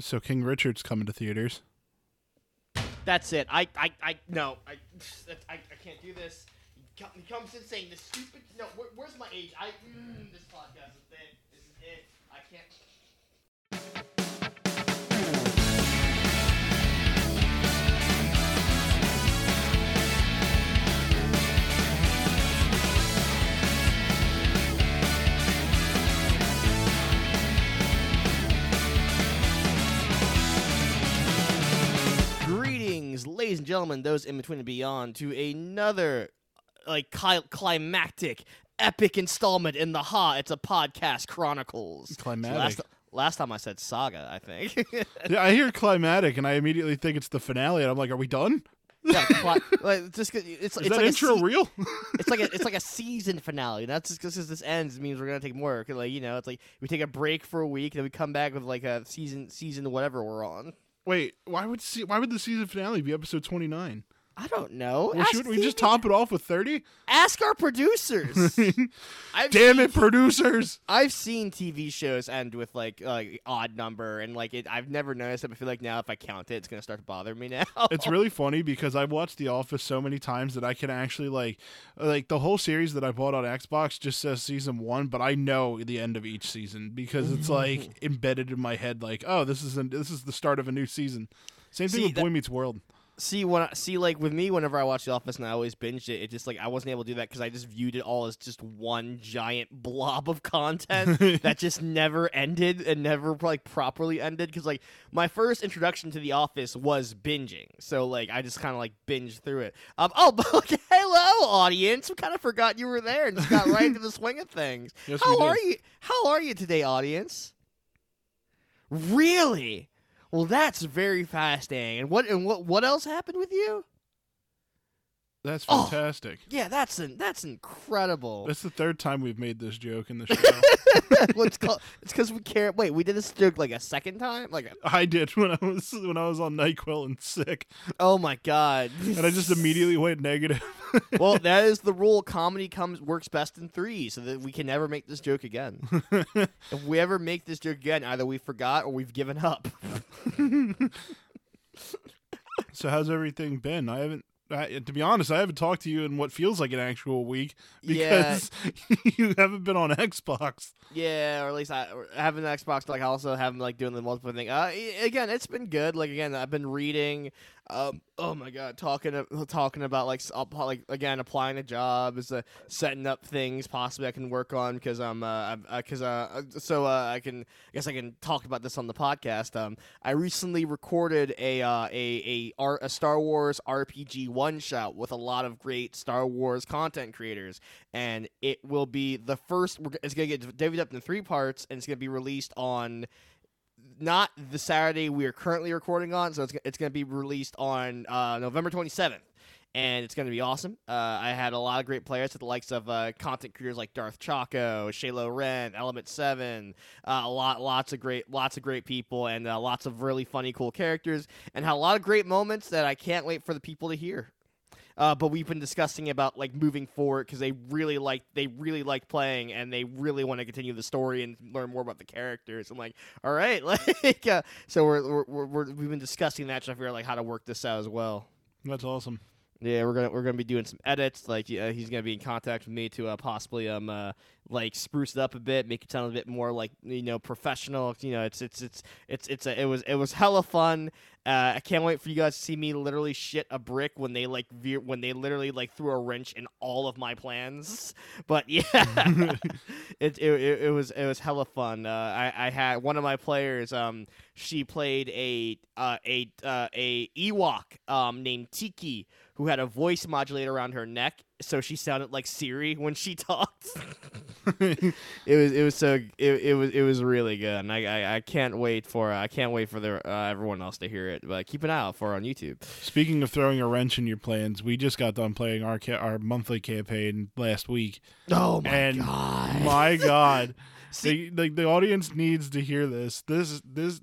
So King Richard's coming to theaters. That's it. I, I, I, no, I, I, I can't do this. He comes in saying the stupid. No, where, where's my age? I, mm, this podcast is it. This is it. I can't. Greetings, ladies and gentlemen, those in between and beyond, to another uh, like cli- climactic, epic installment in the Ha. It's a podcast chronicles. So Climatic. last, last time I said saga, I think. Yeah, I hear climatic, and I immediately think it's the finale, and I'm like, "Are we done? yeah, cli- like, just it's Is it's that like intro a se- real?" it's like a it's like a season finale. That's just because this ends means we're gonna take more. Like you know, it's like we take a break for a week, then we come back with like a season season whatever we're on. Wait, why would se- why would the season finale be episode 29? I don't know. Well, shouldn't we just top it off with 30? ask our producers? Damn it, producers! I've seen TV shows end with like like odd number, and like it, I've never noticed it. But I feel like now if I count it, it's gonna start to bother me now. It's really funny because I've watched The Office so many times that I can actually like like the whole series that I bought on Xbox just says season 1, but I know the end of each season because it's like embedded in my head like, "Oh, this is this is the start of a new season." Same thing See, with that- Boy Meets World. See when I, see like with me, whenever I watch The Office and I always binged it, it just like I wasn't able to do that because I just viewed it all as just one giant blob of content that just never ended and never like properly ended. Because like my first introduction to The Office was binging, so like I just kind of like binged through it. Um, oh, okay, hello audience. We kind of forgot you were there and just got right into the swing of things. Yes, How are you? How are you today, audience? Really? Well, that's very fascinating. And what and what what else happened with you? That's Oh. fantastic. Yeah, that's an, that's incredible. That's the third time we've made this joke in the show. well, it's called, it's because we care. Wait, we did this joke like a second time. Like, a, I did when I was when I was on Nyquil and sick, oh my god! and I just immediately went negative. well, that is the rule. Comedy comes works best in three, so that we can never make this joke again. if we ever make this joke again, either we forgot or we've given up. so how's everything been? I haven't. I, to be honest, I haven't talked to you in what feels like an actual week Yeah. because you haven't been on Xbox. Yeah, or at least I an Xbox. Like I also have like doing the multiple thing. Uh, again, it's been good. Like again, I've been reading. Um, oh my god, talking talking about like like again applying to jobs, uh, setting up things possibly I can work on because I'm uh because uh, uh so uh, I can I guess I can talk about this on the podcast. Um, I recently recorded a uh, a a, a Star Wars RPG one shot with a lot of great Star Wars content creators, and it will be the first. It's gonna get divvied up into three parts, and it's gonna be released on not the Saturday we are currently recording on. So it's it's gonna be released on uh, November twenty seventh. And it's going to be awesome. Uh, I had a lot of great players at the likes of uh, content creators like Darth Chaco, Shaylo Ren, Element Seven, uh, a lot, lots of great, lots of great people, and uh, lots of really funny, cool characters, and had a lot of great moments that I can't wait for the people to hear. Uh, but we've been discussing about like moving forward because they really like they really like playing and they really want to continue the story and learn more about the characters. I'm like, all right, like uh, so we're, we're, we're we've been discussing that trying to figure out like how to work this out as well. That's awesome. Yeah, we're gonna we're gonna be doing some edits. Like uh, he's gonna be in contact with me to uh, possibly um uh, like spruce it up a bit, make it sound a bit more like you know professional. You know, it's it's it's it's it's a, it was it was hella fun. Uh, I can't wait for you guys to see me literally shit a brick when they like veer when they literally like threw a wrench in all of my plans. But yeah, it, it it it was it was hella fun. Uh, I I had one of my players. Um, she played a uh, a uh, a Ewok um named Tiki who had a voice modulator around her neck, so she sounded like Siri when she talked. it was it was so it, it was it was really good, and I, I, I can't wait for I can't wait for the uh, everyone else to hear it. But keep an eye out for it on YouTube. Speaking of throwing a wrench in your plans, we just got done playing our ca- our monthly campaign last week. Oh my and god! my God, See- the, like the audience needs to hear this. This this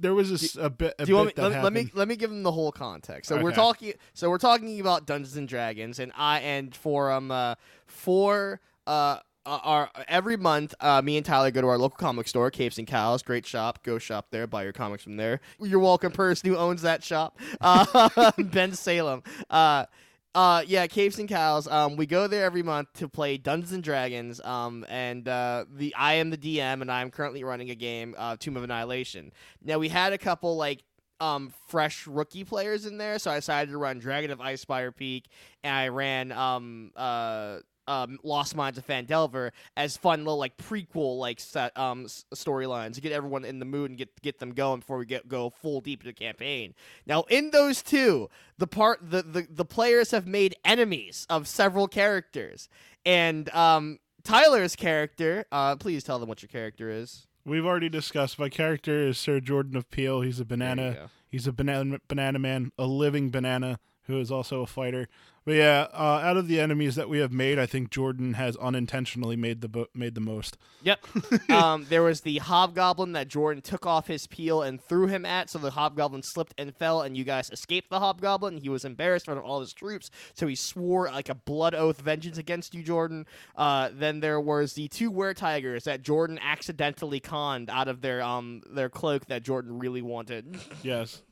there was a, bit. A Do you want me, let, me- let me let me give them the whole context. So we're talking so we're talking about Dungeons and Dragons and I and for um uh, for uh uh, our every month, uh, me and Tyler go to our local comic store, Capes and Cows. Great shop. Go shop there. Buy your comics from there. You're welcome, person who owns that shop, uh, Ben Salem. Uh, uh, yeah, Caves and Cows. Um, we go there every month to play Dungeons and Dragons. Um, and uh, the I am the DM, and I'm currently running a game, uh, Tomb of Annihilation. Now we had a couple like um fresh rookie players in there, so I decided to run Dragon of Icespire Peak, and I ran um uh. Um, Lost Minds of Phandelver as fun little like prequel like set um s- storylines to get everyone in the mood and get get them going before we get go full deep into the campaign. Now in those two, the part the, the the players have made enemies of several characters, and um Tyler's character. Uh, please tell them what your character is. We've already discussed. My character is Sir Jordan of Peel. He's a banana. He's a banana banana man, a living banana who is also a fighter. But yeah, uh, out of the enemies that we have made, I think Jordan has unintentionally made the bo- made the most. Yep. um, there was the hobgoblin that Jordan took off his peel and threw him at, so the hobgoblin slipped and fell, and you guys escaped the hobgoblin. He was embarrassed in front of all his troops, so he swore like a blood oath vengeance against you, Jordan. Uh, then there was the two were tigers that Jordan accidentally conned out of their um their cloak that Jordan really wanted. Yes.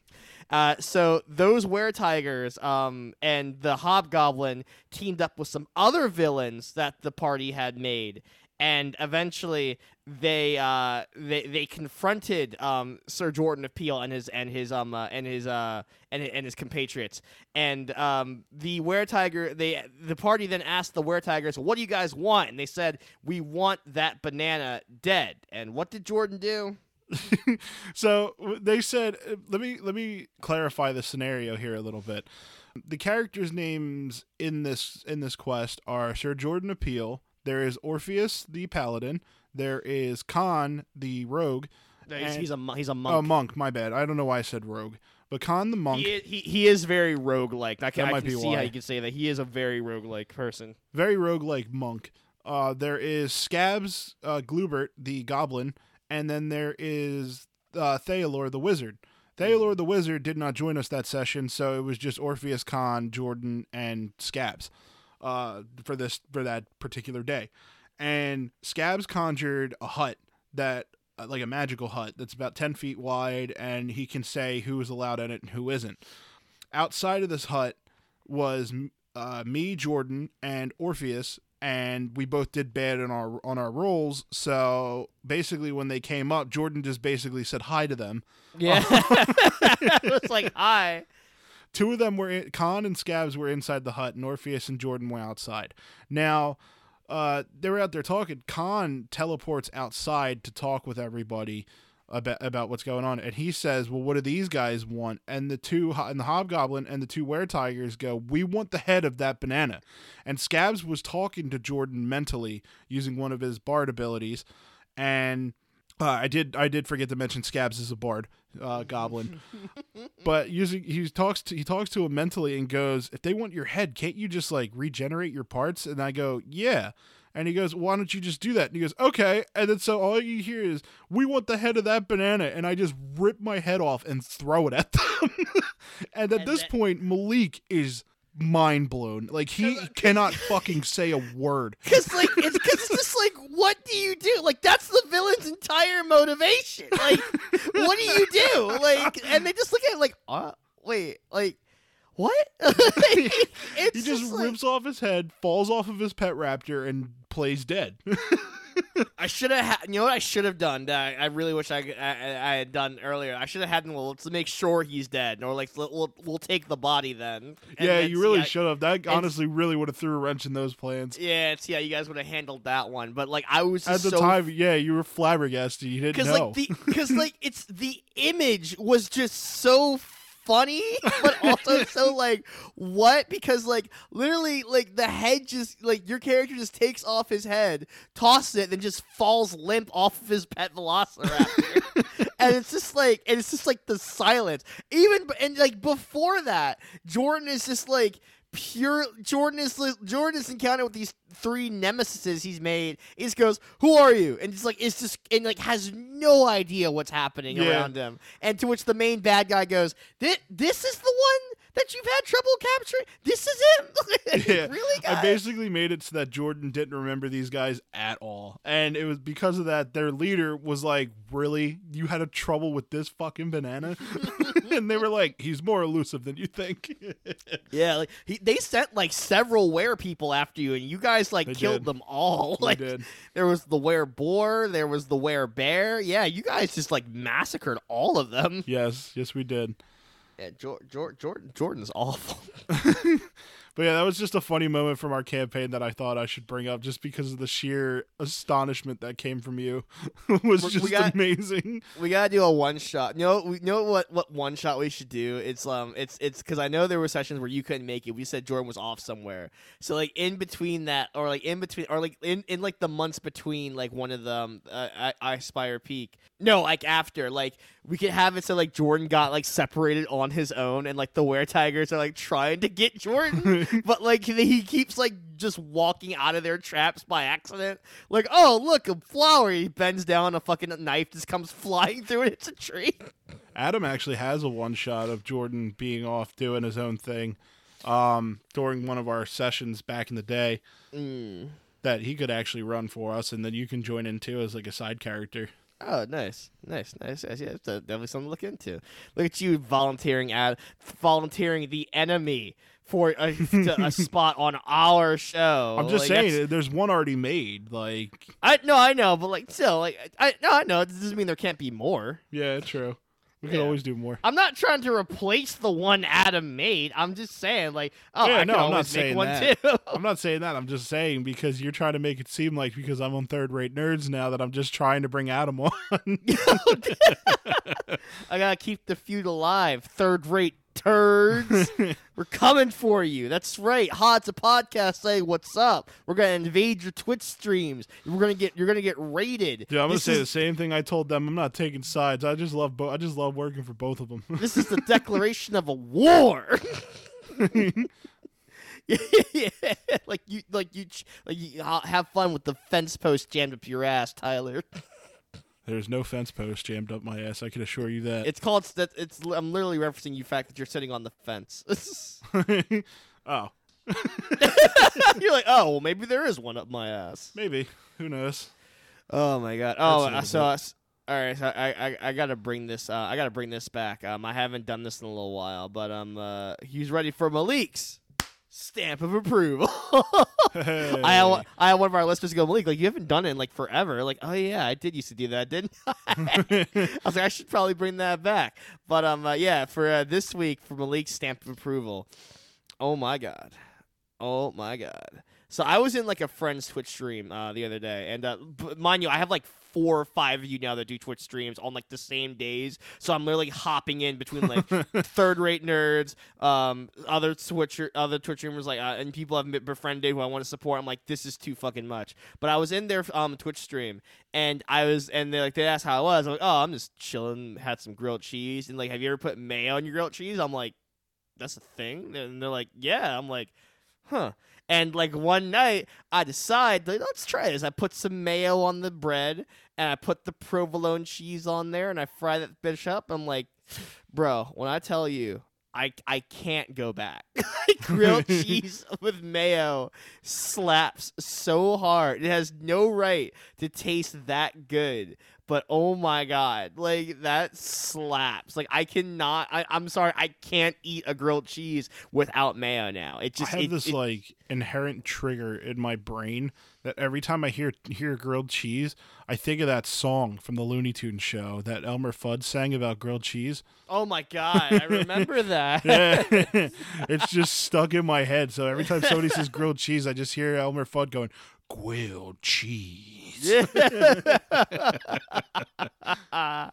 Uh, so those were tigers, um, and the hobgoblin teamed up with some other villains that the party had made, and eventually they uh, they they confronted um, Sir Jordan of Peel and his and his um uh, and his uh and and his compatriots, and um the were tiger they the party then asked the were tigers, "What do you guys want?" And they said, "We want that banana dead." And what did Jordan do? so they said uh, let me let me clarify the scenario here a little bit the characters names in this in this quest are sir jordan of Peel there is orpheus the paladin there is khan the rogue He's, And- he's a he's a monk. oh monk my bad i don't know why i said rogue but khan the monk He is, he, he is very roguelike. I can, That I might can be see how you can say that. He is a very rogue like person. very rogue like monk uh there is scabs uh glubert the goblin and then there is uh Theodore the wizard. Theodore the wizard did not join us that session so it was just orpheus khan jordan and scabs uh for this for that particular day. And scabs conjured a hut that uh, like a magical hut that's about 10 feet wide and he can say who is allowed in it and who isn't. Outside of this hut was uh, me, Jordan, and Orpheus, and we both did bad on our on our rolls. So basically, when they came up, Jordan just basically said hi to them. Yeah. it was like, hi. Two of them were in, Khan and Scabs were inside the hut, and Orpheus and Jordan were outside. Now, uh, they were out there talking. Khan teleports outside to talk with everybody about about what's going on, and he says, "Well, what do these guys want?" And the two and the Hobgoblin and the two Were Tigers go, "We want the head of that banana." And Scabs was talking to Jordan mentally using one of his bard abilities, and uh, I did I did forget to mention Scabs is a bard uh, goblin, but using he talks to he talks to him mentally and goes, "If they want your head, can't you just like regenerate your parts?" And I go, "Yeah." And he goes, "Why don't you just do that?" And he goes, "Okay." And then so all you hear is, "We want the head of that banana," and I just rip my head off and throw it at them. and at And this that- point, Malik is mind blown. Like he cannot fucking say a word. Because like it's because it's just like what do you do? Like that's the villain's entire motivation. Like what do you do? Like and they just look at it like uh wait like what? it's he just like- rips off his head, falls off of his pet raptor, and plays dead. I should have had. You know what I should have done? That I, I really wish I, I I had done earlier. I should have had. Well, let's make sure he's dead, or like we'll we'll, we'll take the body then. And yeah, you really how- should have. That honestly really would have threw a wrench in those plans. Yeah, see yeah. you guys would have handled that one. But like I was At the so time, yeah, you were flabbergasted. You didn't because know. like the because like it's the image was just so funny but also so like what? Because like literally like the head just like your character just takes off his head tosses it then just falls limp off of his pet velociraptor. And it's just like and it's just like the silence. Even and like before that jordan is just like pure jordan is jordan is encountered with these three nemesis he's made. He just goes who are you? And just like it's just and like has no idea what's happening Yeah. around him. And to which the main bad guy goes this, this is the one that you've had trouble capturing? This is him? Yeah, really, guys? I basically made it so that Jordan didn't remember these guys at all. And it was because of that their leader was like, Really? You had a trouble with this fucking banana? and they were like, He's more elusive than you think. yeah, like he, they sent like several were people after you, and you guys like They killed did. them all. We like did. there was the were boar, there was the were bear. Yeah, you guys just like massacred all of them. Yes, yes we did. Yeah, Jor- Jor- Jordan Jordan's awful. But yeah, that was just a funny moment from our campaign that I thought I should bring up just because of the sheer astonishment that came from you. was We- we just got- amazing. We gotta do a one shot. You know, we you know what what one shot we should do. It's um, it's it's because I know there were sessions where you couldn't make it. We said Jordan was off somewhere, so like in between that, or like in between, or like in, in like the months between like one of them, uh, I, Icespire Peak. No, like after, like we could have it so like Jordan got like separated on his own, and like the were tigers are like trying to get Jordan, but like he keeps like just walking out of their traps by accident. Like, oh look, a flower. He bends down, a fucking knife just comes flying through it. It's a tree. Adam actually has a one shot of Jordan being off doing his own thing um, during one of our sessions back in the day Mm. that he could actually run for us, and then you can join in too as like a side character. Oh, nice, nice, nice. nice. Yeah, that's definitely something to look into. Look at you volunteering at volunteering the enemy for a, a spot on our show. I'm just Like, saying, uh, there's one already made. Like, I no, I know, but like still, like I no, I know. It doesn't mean there can't be more. yeah, true. We Yeah. always do more. I'm not trying to replace the one Adam made. I'm just saying, like, oh, Yeah, I no, can I'm not always make saying one that. too. I'm not saying that. I'm just saying because you're trying to make it seem like because I'm on third rate nerds now that I'm just trying to bring Adam on. I gotta keep the feud alive. Third rate turds. We're coming for you. That's right. Ha, it's a podcast Say what's up. We're gonna invade your Twitch streams. We're gonna get you're gonna get raided. Dude, I'm gonna this say the same thing I told them. I'm not taking sides. I just love bo- I just love working for both of them. this is the declaration of a war. yeah, like you, like you, like you uh, have fun with the fence post jammed up your ass, Tyler. There's no fence post jammed up my ass. I can assure you that. It's called. That it's. I'm literally referencing you fact that you're sitting on the fence. oh, you're like, oh, well, maybe there is one up my ass. maybe. Who knows? Oh my god. Oh, I saw. so all right. So I, I I gotta bring this. Uh, I gotta bring this back. Um, I haven't done this in a little while, but um, uh, he's ready for Malik's stamp of approval. Hey. I had, I had one of our listeners go, Malik, like you haven't done it in like forever. Like, oh yeah, I did used to do that, didn't I? I was like, I should probably bring that back. But um, uh, yeah, for uh, this week for Malik's stamp of approval. Oh my god, oh my god. So I was in like a friend's Twitch stream uh, the other day, and uh, b- mind you, I have like four or five of you now that do Twitch streams on like the same days. So I'm literally hopping in between like third-rate nerds, um, other Twitcher, other Twitch streamers, like, uh, and people I've befriended who I want to support. I'm like, this is too fucking much. But I was in their um Twitch stream, and I was, and they like they asked how I was. I'm like, oh, I'm just chilling, had some grilled cheese, and like, have you ever put mayo on your grilled cheese? I'm like, that's a thing, and they're like, yeah. I'm like, huh. And like one night, I decide, like, let's try this. I put some mayo on the bread, and I put the provolone cheese on there, and I fry that bitch up. I'm like, bro, when I tell you, I I can't go back. Grilled cheese with mayo slaps so hard. It has no right to taste that good. But oh my god, like that slaps. Like I cannot. I, I'm sorry, I can't eat a grilled cheese without mayo now. It just I have it- this it- like inherent trigger in my brain that every time I hear hear grilled cheese, I think of that song from the Looney Tunes show that Elmer Fudd sang about grilled cheese. Oh my god, I remember that. It's just stuck in my head. So every time somebody says grilled cheese, I just hear Elmer Fudd going, "Grilled cheese." uh,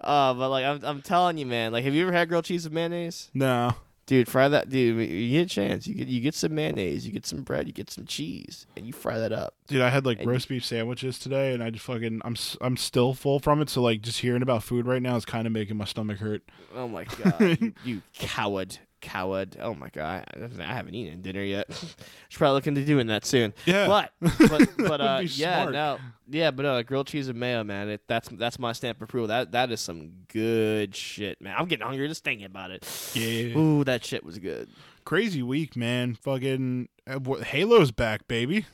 but like I'm, I'm telling you, man. Like, have you ever had grilled cheese with mayonnaise? No, Dude, fry that. Dude, you get a chance. You get you get some mayonnaise, you get some bread, you get some cheese, and you fry that up. dude, I had like And- roast beef sandwiches today, and I just fucking I'm s- I'm still full from it. So like just hearing about food right now is kind of making my stomach hurt. Oh my god, you, you coward! coward. Oh my god, I haven't eaten dinner yet. Should probably look into doing that soon. Yeah. But but but uh, yeah, smart. no, yeah, but uh, grilled cheese and mayo, man. It, that's that's my stamp of approval. That that is some good shit, man. I'm getting hungry just thinking about it. Yeah. Ooh, that shit was good. Crazy week, man. Fucking uh, Halo's back, baby.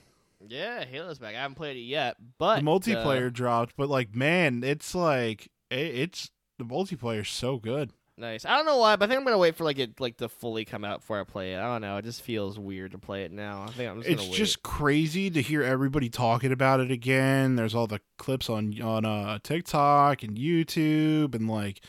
Yeah, Halo's back. I haven't played it yet, but the multiplayer uh, dropped, but like, man, it's like it, it's the multiplayer's so good. Nice. I don't know why, but I think I'm gonna wait for like it like to fully come out before I play it. I don't know. It just feels weird to play it now. I think I'm just It's gonna wait. just crazy to hear everybody talking about it again. There's all the clips on on uh, TikTok and YouTube, and like,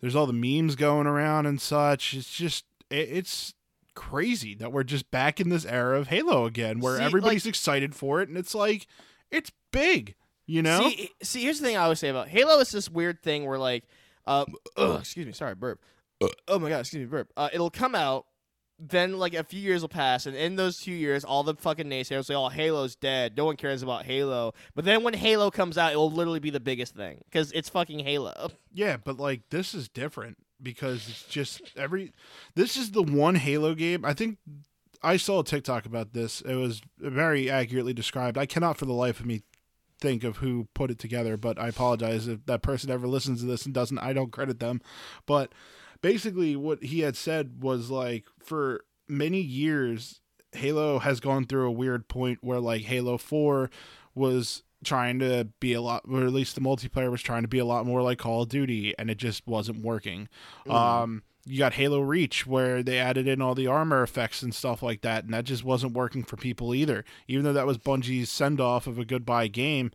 there's all the memes going around and such. It's just it, it's crazy that we're just back in this era of Halo again, where See, everybody's excited for it, and it's like it's big, you know. See, see, here's the thing I always say about Halo is this weird thing where like, um, ugh, excuse me, sorry, burp. Oh my god, excuse me, burp. Uh, it'll come out, then like a few years will pass, and in those two years, all the fucking naysayers say, "Oh, Halo's dead. No one cares about Halo." But then when Halo comes out, it will literally be the biggest thing because it's fucking Halo. Yeah, but like this is different because it's just every this is the one Halo game. I think I saw a TikTok about this. It was very accurately described. I cannot for the life of me think of who put it together, but I apologize if that person ever listens to this and doesn't. I don't credit them. But basically what he had said was like for many years Halo has gone through a weird point where like Halo 4 was trying to be a lot or at least the multiplayer was trying to be a lot more like Call of Duty and it just wasn't working. Um you got Halo Reach where they added in all the armor effects and stuff like that and that just wasn't working for people either. Even though that was Bungie's send off of a goodbye game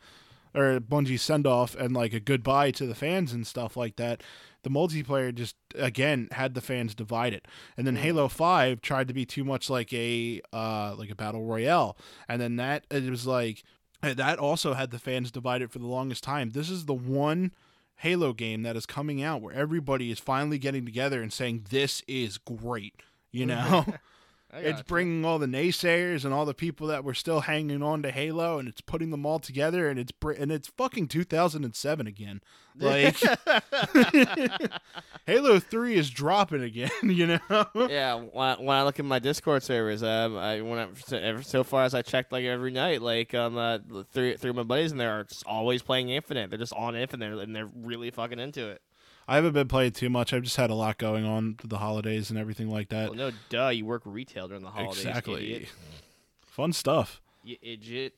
or Bungie's send off and like a goodbye to the fans and stuff like that. The multiplayer just again had the fans divided. And then Halo 5 tried to be too much like a uh like a battle royale. And then that it was like that also had the fans divided for the longest time. This is the one Halo game that is coming out where everybody is finally getting together and saying this is great. You mm-hmm. know, I it's gotcha. bringing all the naysayers and all the people that were still hanging on to Halo, and it's putting them all together, and it's br- and it's fucking 2007 again. Like Halo 3 is dropping again. You know, yeah, when, when I look at my Discord servers, um, I when I, so, ever- so far as I checked like every night, like um, uh, three three of my buddies in there are just always playing Infinite. They're just on Infinite and they're really fucking into it. I haven't been playing too much. I've just had a lot going on with the holidays and everything like that. Well, no, duh, you work retail during the holidays. exactly. idiot. Fun stuff. You idiot.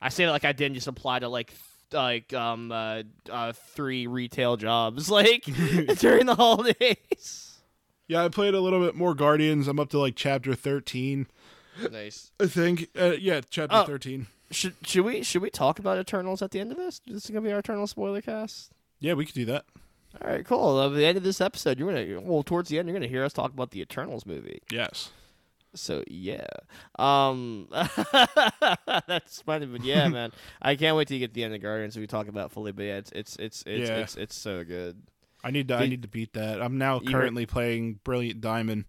I say that like I didn't just apply to like like um uh, uh three retail jobs like during the holidays. Yeah, I played a little bit more Guardians. I'm up to like chapter 13, nice. I think. Uh, yeah, chapter Oh. 13. Should should we should we talk about Eternals at the end of this? This is gonna be our Eternal spoiler cast. Yeah, we could do that. All right, cool. At the end of this episode, you're gonna well towards the end, you're gonna hear us talk about the Eternals movie. Yes. So yeah, um, that's funny, but yeah, man, I can't wait to get to the end of Guardians we talk about fully. But yeah, it's it's it's it's Yeah. it's, it's so good. I need to I need to beat that. I'm now currently playing Brilliant Diamond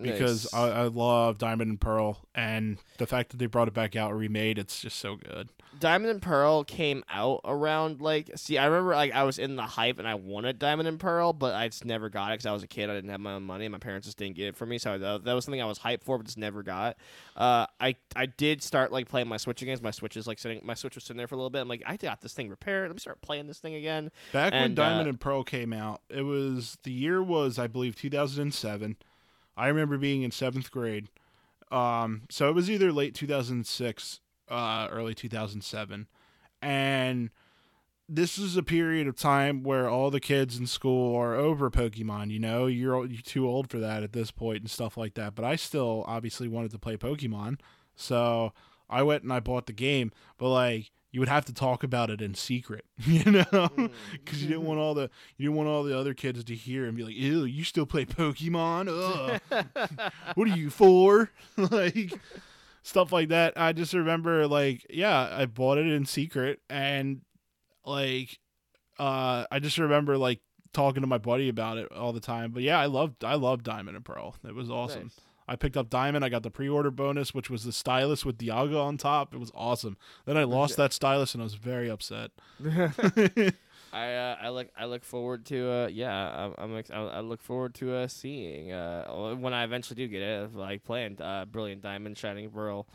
because Nice. I, I love Diamond and Pearl and the fact that they brought it back out remade, it's just so good. Diamond and Pearl came out around like see I remember like I was in the hype and I wanted Diamond and Pearl but I just never got it because I was a kid I didn't have my own money and my parents just didn't get it for me so that, that was something I was hyped for but just never got. Uh, I I did start like playing my Switch games. My Switch is like sitting my Switch was sitting there for a little bit. I'm like I got this thing repaired. Let me start playing this thing again. Back when Diamond uh, and Pearl came out, it was the year was I believe 2007. I remember being in seventh grade. Um, so it was either late 2006, uh, early 2007, and this is a period of time where all the kids in school are over Pokemon. You know, you're, you're too old for that at this point and stuff like that. But I still obviously wanted to play Pokemon, so I went and I bought the game. But like, you would have to talk about it in secret, you know, because you didn't want all the you didn't want all the other kids to hear and be like, "Ew, you still play Pokemon? Ugh. what are you for?" like stuff like that. I just remember like, yeah, I bought it in secret and like uh I just remember like talking to my buddy about it all the time. But yeah, I loved I loved Diamond and Pearl. It was awesome. Nice. I picked up Diamond. I got the pre-order bonus, which was the stylus with Dialga on top. It was awesome. Then I lost that stylus, and I was very upset. I uh, I look I look forward to uh yeah I'm, I'm ex- I I look forward to uh seeing uh when I eventually do get it like playing uh Brilliant Diamond Shining Pearl.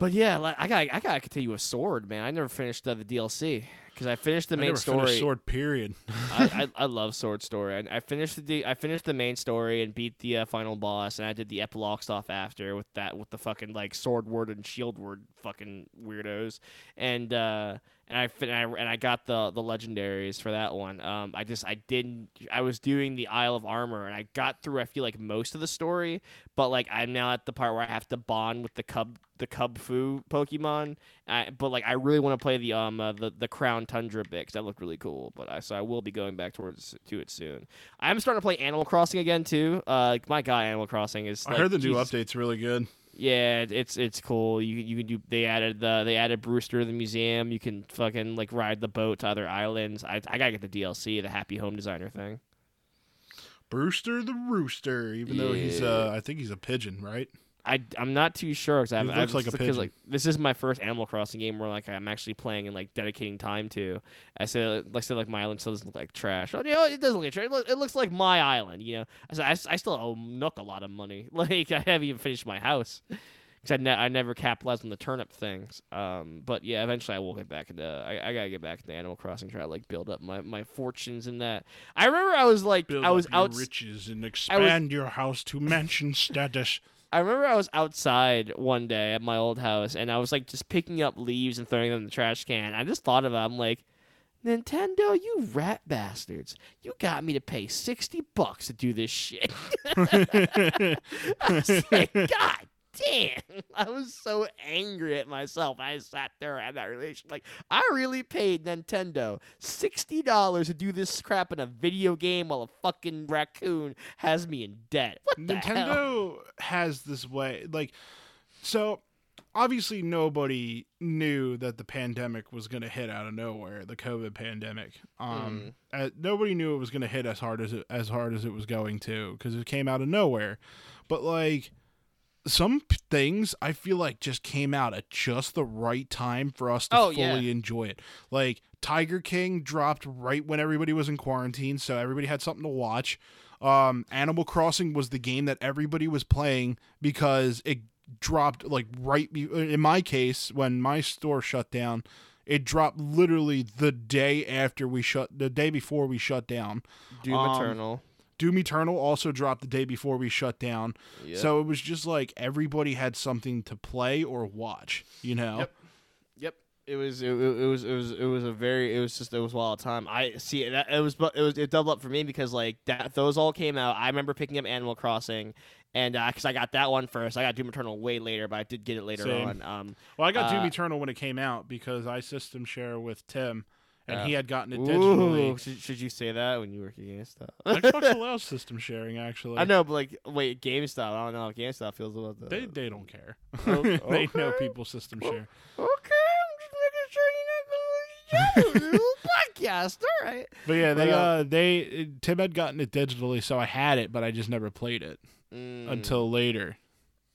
But yeah, like I got I gotta continue with Sword, man. I never finished uh, the DLC because I finished the main story. Sword. Period. I, I I love Sword Story. I, I finished the I finished the main story and beat the uh, final boss, and I did the epilogue stuff after with that with the fucking like sword word and shield word fucking weirdos, and uh and I and I, and I got the the legendaries for that one. Um, I just I didn't I was doing the Isle of Armor, and I got through I feel like most of the story, but like I'm now at the part where I have to bond with the cub the Kubfu Pokemon. I, but like I really want to play the um uh, the the Crown Tundra bit 'cause that looked really cool. But I so I will be going back towards to it soon. I'm starting to play Animal Crossing again too. Uh, my god, Animal Crossing is. I like, heard the new Jesus- update's really good. Yeah, it's it's cool. You you can do. They added the they added Brewster to the museum. You can fucking like ride the boat to other islands. I I gotta get the DLC, the Happy Home Designer thing. Brewster the Rooster, even though he's Yeah. uh, I think he's a pigeon, right? I I'm not too sure because I've, looks I've like a pigeon. like this is my first Animal Crossing game where like I'm actually playing and like dedicating time to. I said like I said like my island still doesn't look like trash. Oh, you know, it doesn't look like trash. It, look, it looks like my island. You know, I said I, I still owe Nook a lot of money. Like I haven't even finished my house because I, ne- I never capitalized on the turnip things. Um, but yeah, eventually I will get back into. I, I gotta get back into Animal Crossing. Try to like build up my, my fortunes in that. I remember I was like Build I was out. riches and expand your house to mansion status. I remember I was outside one day at my old house and I was like just picking up leaves and throwing them in the trash can. I just thought of it. I'm like, Nintendo, you rat bastards. You got me to pay 60 bucks to do this shit. I was like, God damn. I was so angry at myself. I sat there and had that relation. Like, I really paid Nintendo $60 to do this crap in a video game while a fucking raccoon has me in debt. What the hell? Nintendo has this way, like, so obviously nobody knew that the pandemic was going to hit out of nowhere, the COVID pandemic. Um, uh, nobody knew it was going to hit as hard as it, as hard as it was going to because it came out of nowhere. But like some things, I feel like just came out at just the right time for us to Oh, fully yeah. enjoy it. Like Tiger King dropped right when everybody was in quarantine, so everybody had something to watch. Um, Animal Crossing was the game that everybody was playing because it dropped like right be- in my case when my store shut down. It dropped literally the day after we shut, the day before we shut down. Doom Um, Eternal. Doom Eternal also dropped the day before we shut down. Yep. So it was just like everybody had something to play or watch, you know? Yep. Yep. It was it, it it was it was it was a very it was just it was a wild time. I see that it was but it was it doubled up for me because like that those all came out. I remember picking up Animal Crossing, and because I got that one first, I got Doom Eternal way later, but I did get it later Same. on. Um, Well, I got Doom Uh, Eternal when it came out because I system share with Tim and he had gotten it ooh, digitally. should, should you say that when you work at GameStop? Xbox allows system sharing actually. I know, but like, wait, GameStop. I don't know how GameStop feels about that. They they don't care. Oh, they know people system share. okay, I'm just making sure you're not going to little podcast. All right. But yeah, they But, uh, uh they Tim had gotten it digitally, so I had it, but I just never played it Mm, until later.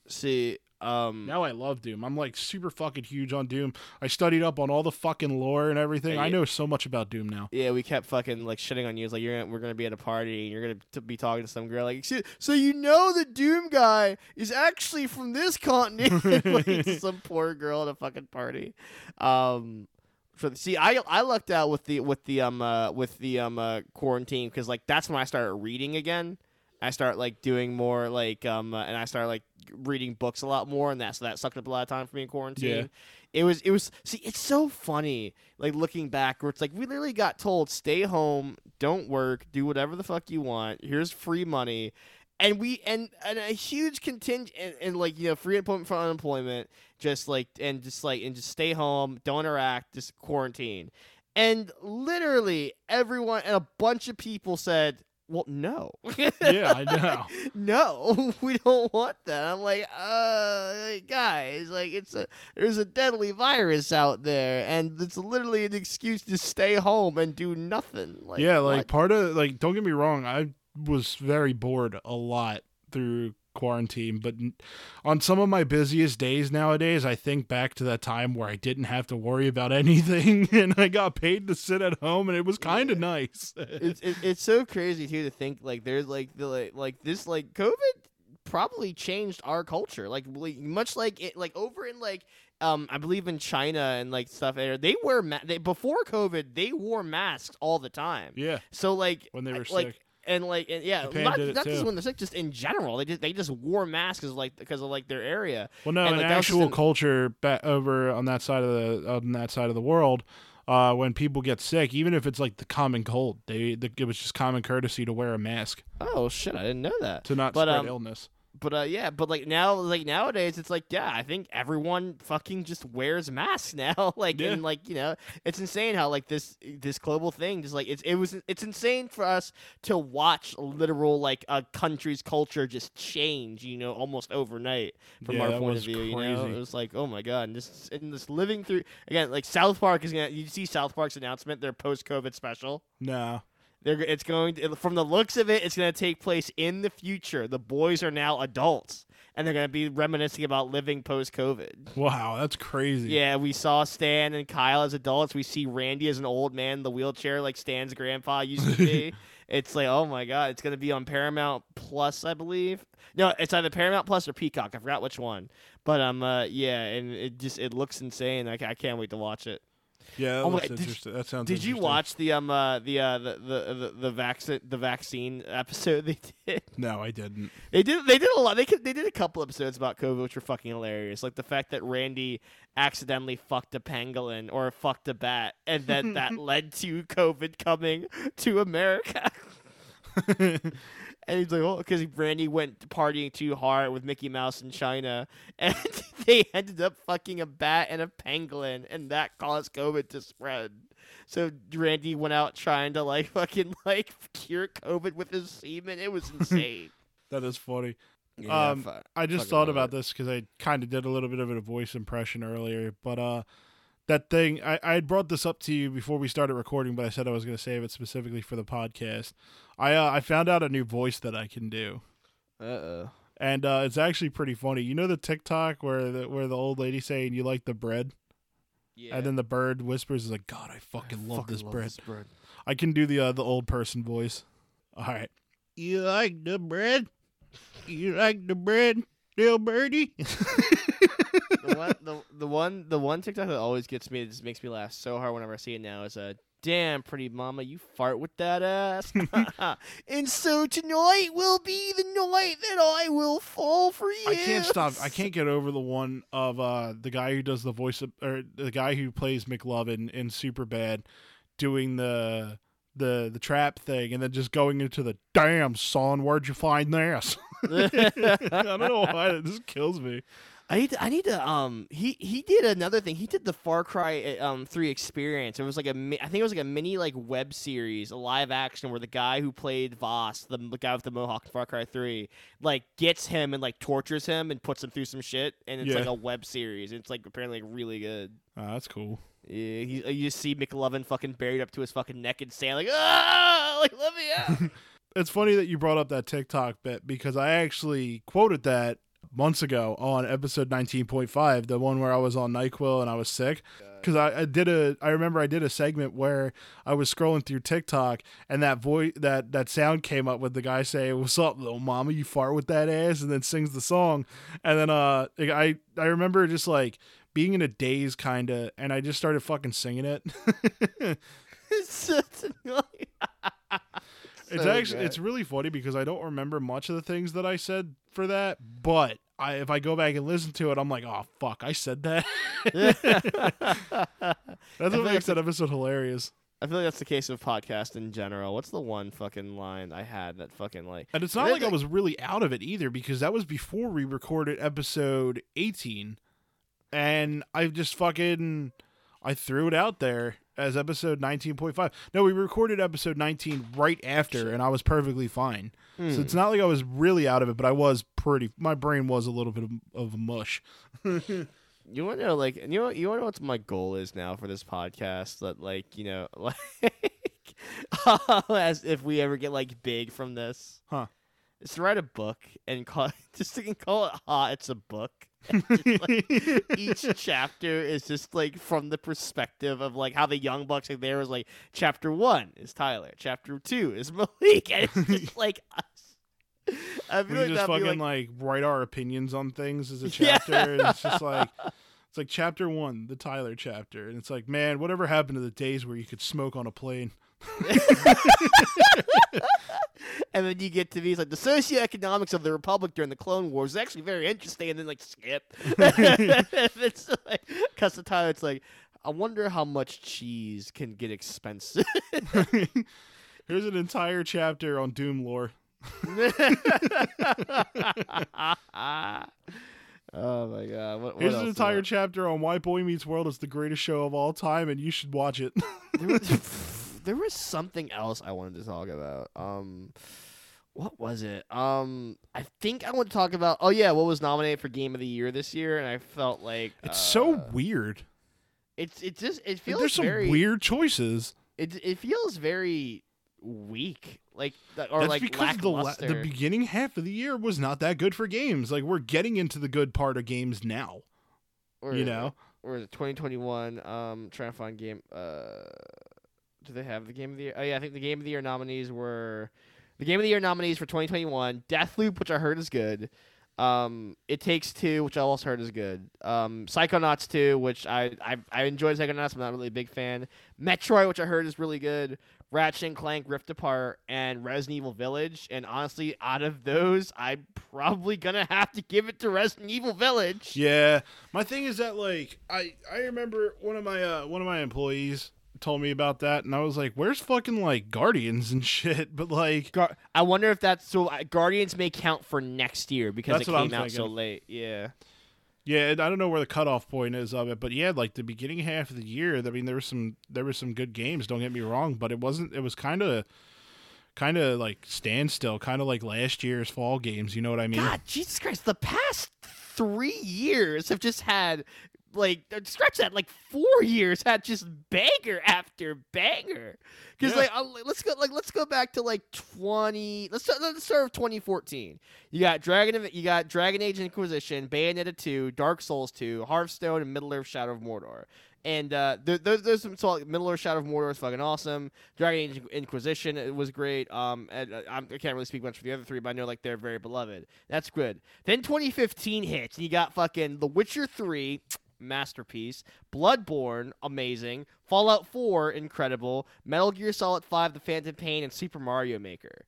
see, um, Now I love Doom. I'm like super fucking huge on Doom. I studied up on all the fucking lore and everything. Yeah, I know so much about Doom now. Yeah, we kept fucking like shitting on you. It's like you're gonna, we're gonna be at a party and you're gonna t- be talking to some girl like, "So- so you know the Doom guy is actually from this continent. like some poor girl at a fucking party. Um, for the, see, I I lucked out with the with the um uh, with the um uh, quarantine because like that's when I started reading again. I start like doing more like um uh, and I start like reading books a lot more and that so that sucked up a lot of time for me in quarantine. Yeah. It was it was see it's so funny like looking back where it's like we literally got told stay home, don't work, do whatever the fuck you want. Here's free money. And we and, and a huge contingent and, and like you know free employment for unemployment just like and just like and just stay home, don't interact, just quarantine. And literally everyone and a bunch of people said, "Well, no." Yeah, I know. no, we don't want that. I'm like, uh, guys, like it's a there's a deadly virus out there, and it's literally an excuse to stay home and do nothing. Like, yeah, like what? part of like don't get me wrong, I was very bored a lot through quarantine, but on some of my busiest days nowadays, I think back to that time where I didn't have to worry about anything and I got paid to sit at home and it was kind of nice. it's it, it's so crazy too to think like there's like the like, like this like COVID probably changed our culture like like, much like it like over in like um I believe in China and like stuff there they wear ma- they, before COVID they wore masks all the time yeah, so like when they were like sick. And like and yeah Japan not, not just when they're sick just in general. They just they just wore masks 'cause, like because of like their area. Well, no, and, in like, just actual an- culture over on that side of the on that side of the world, uh, when people get sick, even if it's like the common cold, they the, it was just common courtesy to wear a mask. Oh shit I didn't know that. To not But, spread um, illness. But uh, yeah, but like now, like nowadays, it's like yeah, I think everyone fucking just wears masks now. like Yeah. and like you know, it's insane how like this this global thing just like it's it was it's insane for us to watch literal like a country's culture just change. You know, almost overnight from Yeah, our point of view. You know, crazy. it was like oh my god, and this and this living through again like South Park is gonna you see South Park's announcement their post COVID special. No, They're, it's going to, from the looks of it, it's going to take place in the future. The boys are now adults, and they're going to be reminiscing about living post COVID. wow, that's crazy. Yeah, we saw Stan and Kyle as adults. We see Randy as an old man in the wheelchair, like Stan's grandpa used to be. it's like, oh my god, it's going to be on Paramount Plus, I believe. No, it's either Paramount Plus or Peacock. I forgot which one. But um, uh, yeah, and it just it looks insane. I, I can't wait to watch it. Yeah, that Oh my looks did you- interesting. that sounds. Did you watch the um uh, the uh the the the, the vaccine the vaccine episode they did? No, I didn't. They did they did a lot. They could, they did a couple episodes about COVID, which were fucking hilarious. Like the fact that Randy accidentally fucked a pangolin or fucked a bat, and then that led to COVID coming to America. And he's like, oh, because Randy went partying too hard with Mickey Mouse in China, and they ended up fucking a bat and a pangolin, and that caused COVID to spread. So Randy went out trying to like fucking like cure COVID with his semen. It was insane. that is funny. Yeah, Um, I just thought about it. this because I kind of did a little bit of a voice impression earlier, but uh, that thing I I had brought this up to you before we started recording, but I said I was going to save it specifically for the podcast. I uh, I found out a new voice that I can do, Uh-oh. and uh, it's actually pretty funny. You know the TikTok where the where the old lady saying you like the bread, Yeah. and then the bird whispers is like, God, I fucking love Fucking this bread. bread. I can do the uh, the old person voice. All right. You like the bread? You like the bread, little birdie? the one, the, the one, the one TikTok that always gets me, it just makes me laugh so hard whenever I see it now is a. Damn, pretty mama, you fart with that ass. and so tonight will be the night that I will fall for you. I can't stop. I can't get over the one of uh the guy who does the voice of, or the guy who plays McLovin in Superbad, doing the the the trap thing and then just going into the damn son. Where'd you find this? I don't know why it just kills me. I need to, I need to um he he did another thing. He did the Far Cry uh, um 3 experience. It was like a I think it was like a mini like web series, a live action where the guy who played Vaas, the, the guy with the mohawk in Far Cry 3, like gets him and like tortures him and puts him through some shit and it's Yeah. like a web series. It's like apparently like, really good. Oh, that's cool. Yeah, he, you just see McLovin fucking buried up to his fucking neck and saying like, "Ah, like let me out." It's funny that you brought up that TikTok bit because I actually quoted that months ago on episode 19.5, the one where I was on NyQuil and I was sick. Because I, I did a, I remember I did a segment where I was scrolling through TikTok and that voice, that that sound came up with the guy saying, "What's up, little mama? You fart with that ass," and then sings the song. And then uh, I I remember just like being in a daze kind of, and I just started fucking singing it. it's. It's actually good. it's really funny because I don't remember much of the things that I said for that, but I if I go back and listen to it, I'm like, oh fuck, I said that. That's what makes that episode hilarious. I feel like that's the case of podcast in general. What's the one fucking line I had that fucking like And it's not It- like I was really out of it either because that was before we recorded episode 18, and I just fucking I threw it out there as episode 19.5. No, we recorded episode 19 right after, and I was perfectly fine. So Hmm. it's not like I was really out of it, but I was pretty. My brain was a little bit of, of mush. You want to know, like, you know, you want to know what my goal is now for this podcast? That, like, you know, like, as if we ever get like big from this, Huh. is to write a book and call just to call it hot. It's a book. Like, each chapter is just like from the perspective of like how the young bucks like there was like chapter one is Tyler, chapter two is Malik, and it's just like us. I feel we like just fucking like, like, write our opinions on things as a Yeah. chapter. and it's just like it's like chapter one, the Tyler chapter, and it's like, man, whatever happened to the days where you could smoke on a plane? And then you get to these like the socioeconomics of the republic during the Clone Wars is actually very interesting, and then like skip. it's like because the Tyler, it's like I wonder how much cheese can get expensive. Here's an entire chapter on Doom lore. oh my god! What, what Here's an entire chapter on why Boy Meets World is the greatest show of all time, and you should watch it. There, was, something else I wanted to talk about. Um, what was it? Um, I think I want to talk about. Oh yeah, what was nominated for Game of the Year this year? And I felt like it's so uh, weird. It's it just it feels There's some very weird choices. It it feels very weak, like that- or That's like because the la- the beginning half of the year was not that good for games. Like we're getting into the good part of games now. or, you know, or is it 2021? Um, trying to find game. Uh, do they have the game of the year? Oh yeah, I think the game of the year nominees were the game of the year nominees for 2021. Deathloop, which I heard is good. Um, It Takes Two, which I also heard is good. Um, Psychonauts 2, which I I I enjoyed Psychonauts, but I'm not really a big fan. Metroid, which I heard is really good. Ratchet and Clank Rift Apart and Resident Evil Village. And honestly, out of those, I'm probably gonna have to give it to Resident Evil Village. Yeah, my thing is that like I I remember one of my uh one of my employees told me about that, and I was like, "Where's fucking like Guardians and shit?" But like, Gar- I wonder if that's so. uh, Guardians may count for next year because it came out so late. Yeah. yeah, I don't know where the cutoff point is of it, but yeah, like the beginning half of the year, I mean, there was some there was some good games. Don't get me wrong, but it wasn't. It was kind of kind of like standstill, kind of like last year's fall games. You know what I mean? God, Jesus Christ! The past three years have just had like uh, scratch that like four years had just banger after banger. Because Yeah. like uh, let's go like let's go back to like twenty. Let's start, let's start with twenty fourteen. You got Dragon of you got Dragon Age Inquisition, Bayonetta two, Dark Souls two, Hearthstone, and Middle Earth Shadow of Mordor. And uh, there, there's there's some so like, Middle Earth Shadow of Mordor is fucking awesome. Dragon Age Inquisition it was great. Um, and uh, I can't really speak much for the other three, but I know like they're very beloved. That's good. Then 2015 hits, and you got fucking The Witcher three, masterpiece. Bloodborne, amazing. Fallout 4, incredible. Metal Gear Solid 5, The Phantom Pain, and Super Mario Maker.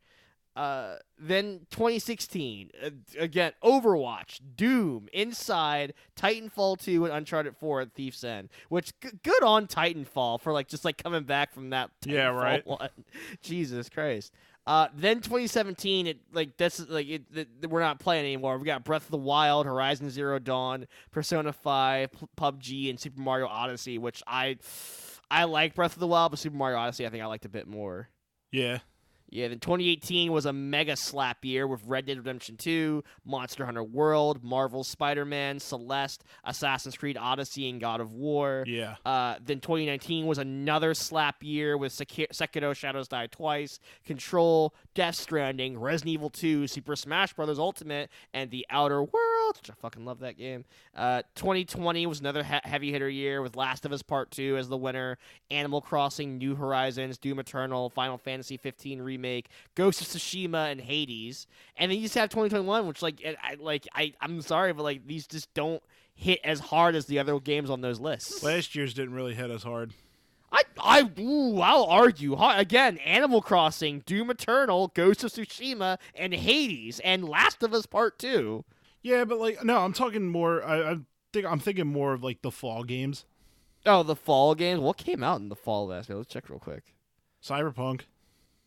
Uh, then 2016, uh, again, Overwatch, Doom, Inside, Titanfall 2, and Uncharted 4 at Thief's End. Which g- good on Titanfall for like just like coming back from that. Yeah, right. One. Jesus Christ. Uh, then 2017, it like that's like it, th- we're not playing anymore. We got Breath of the Wild, Horizon Zero Dawn, Persona 5, P- PUBG, and Super Mario Odyssey. Which I I like Breath of the Wild, but Super Mario Odyssey I think I liked a bit more. Yeah, Yeah, then 2018 was a mega slap year with Red Dead Redemption 2, Monster Hunter World, Marvel's Spider-Man, Celeste, Assassin's Creed Odyssey, and God of War. yeah. Uh, then 2019 was another slap year with Seki- Sekiro Shadows Die Twice, Control, Death Stranding, Resident Evil 2, Super Smash Bros. Ultimate, and The Outer Worlds, which I fucking love that game. Uh, 2020 was another he- heavy hitter year with Last of Us Part 2 as the winner, Animal Crossing, New Horizons, Doom Eternal, Final Fantasy 15 Remake, Ghost of Tsushima, and Hades. And then you just have 2021, which like I, like I I'm sorry, but like these just don't hit as hard as the other games on those lists. Last year's didn't really hit as hard. I, I, ooh, I'll argue. Again, Animal Crossing, Doom Eternal, Ghost of Tsushima, and Hades, and Last of Us Part Two. Yeah, but like no, I'm talking more. I, I think I'm thinking more of like the fall games, Oh, the fall games. What came out in the fall last year? Let's check real quick. Cyberpunk.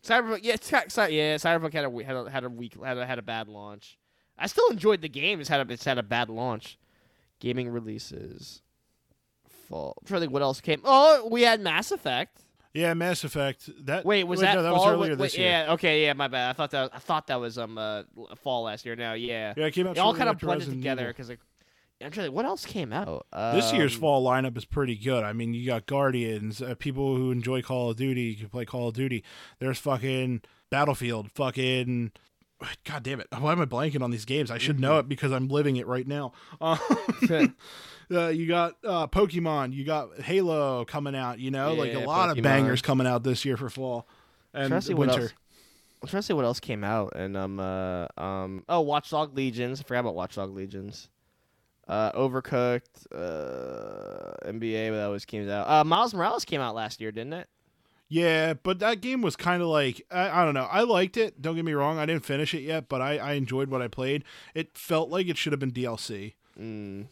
Cyberpunk, yeah, Cy- Cy- yeah, Cyberpunk had a had a, had a week had a, had a bad launch. I still enjoyed the game. It's had a it's had a bad launch. Gaming releases. Fall. I'm trying to think what else came. Oh, we had Mass Effect. Yeah, Mass Effect. That Wait, was that no, that was earlier Wait, this wait, year. Yeah, okay, yeah, my bad. I thought that I thought that was um uh, fall last year. Now, yeah, Yeah, it came out. they all kind of blended Resident together because like, I'm trying to think, what else came out? This year's Um, fall lineup is pretty good. I mean, you got Guardians, uh, people who enjoy Call of Duty can play Call of Duty. There's fucking Battlefield, fucking God damn it! Why am I blanking on these games? I should know it because I'm living it right now. Uh, uh, you got uh, Pokemon, you got Halo coming out. You know, like a lot Pokemon. of bangers coming out this year for fall and Trying to see what winter. I'm trying to see what else came out, and um, uh, um, oh, Watchdog Legions. I forgot about Watchdog Legions. Uh, Overcooked, uh, NBA, that always came out. Uh, Miles Morales came out last year, didn't it? Yeah, but that game was kind of like I, I don't know. I liked it. Don't get me wrong. I didn't finish it yet, but I, I enjoyed what I played. It felt like it should have been DLC. Mm.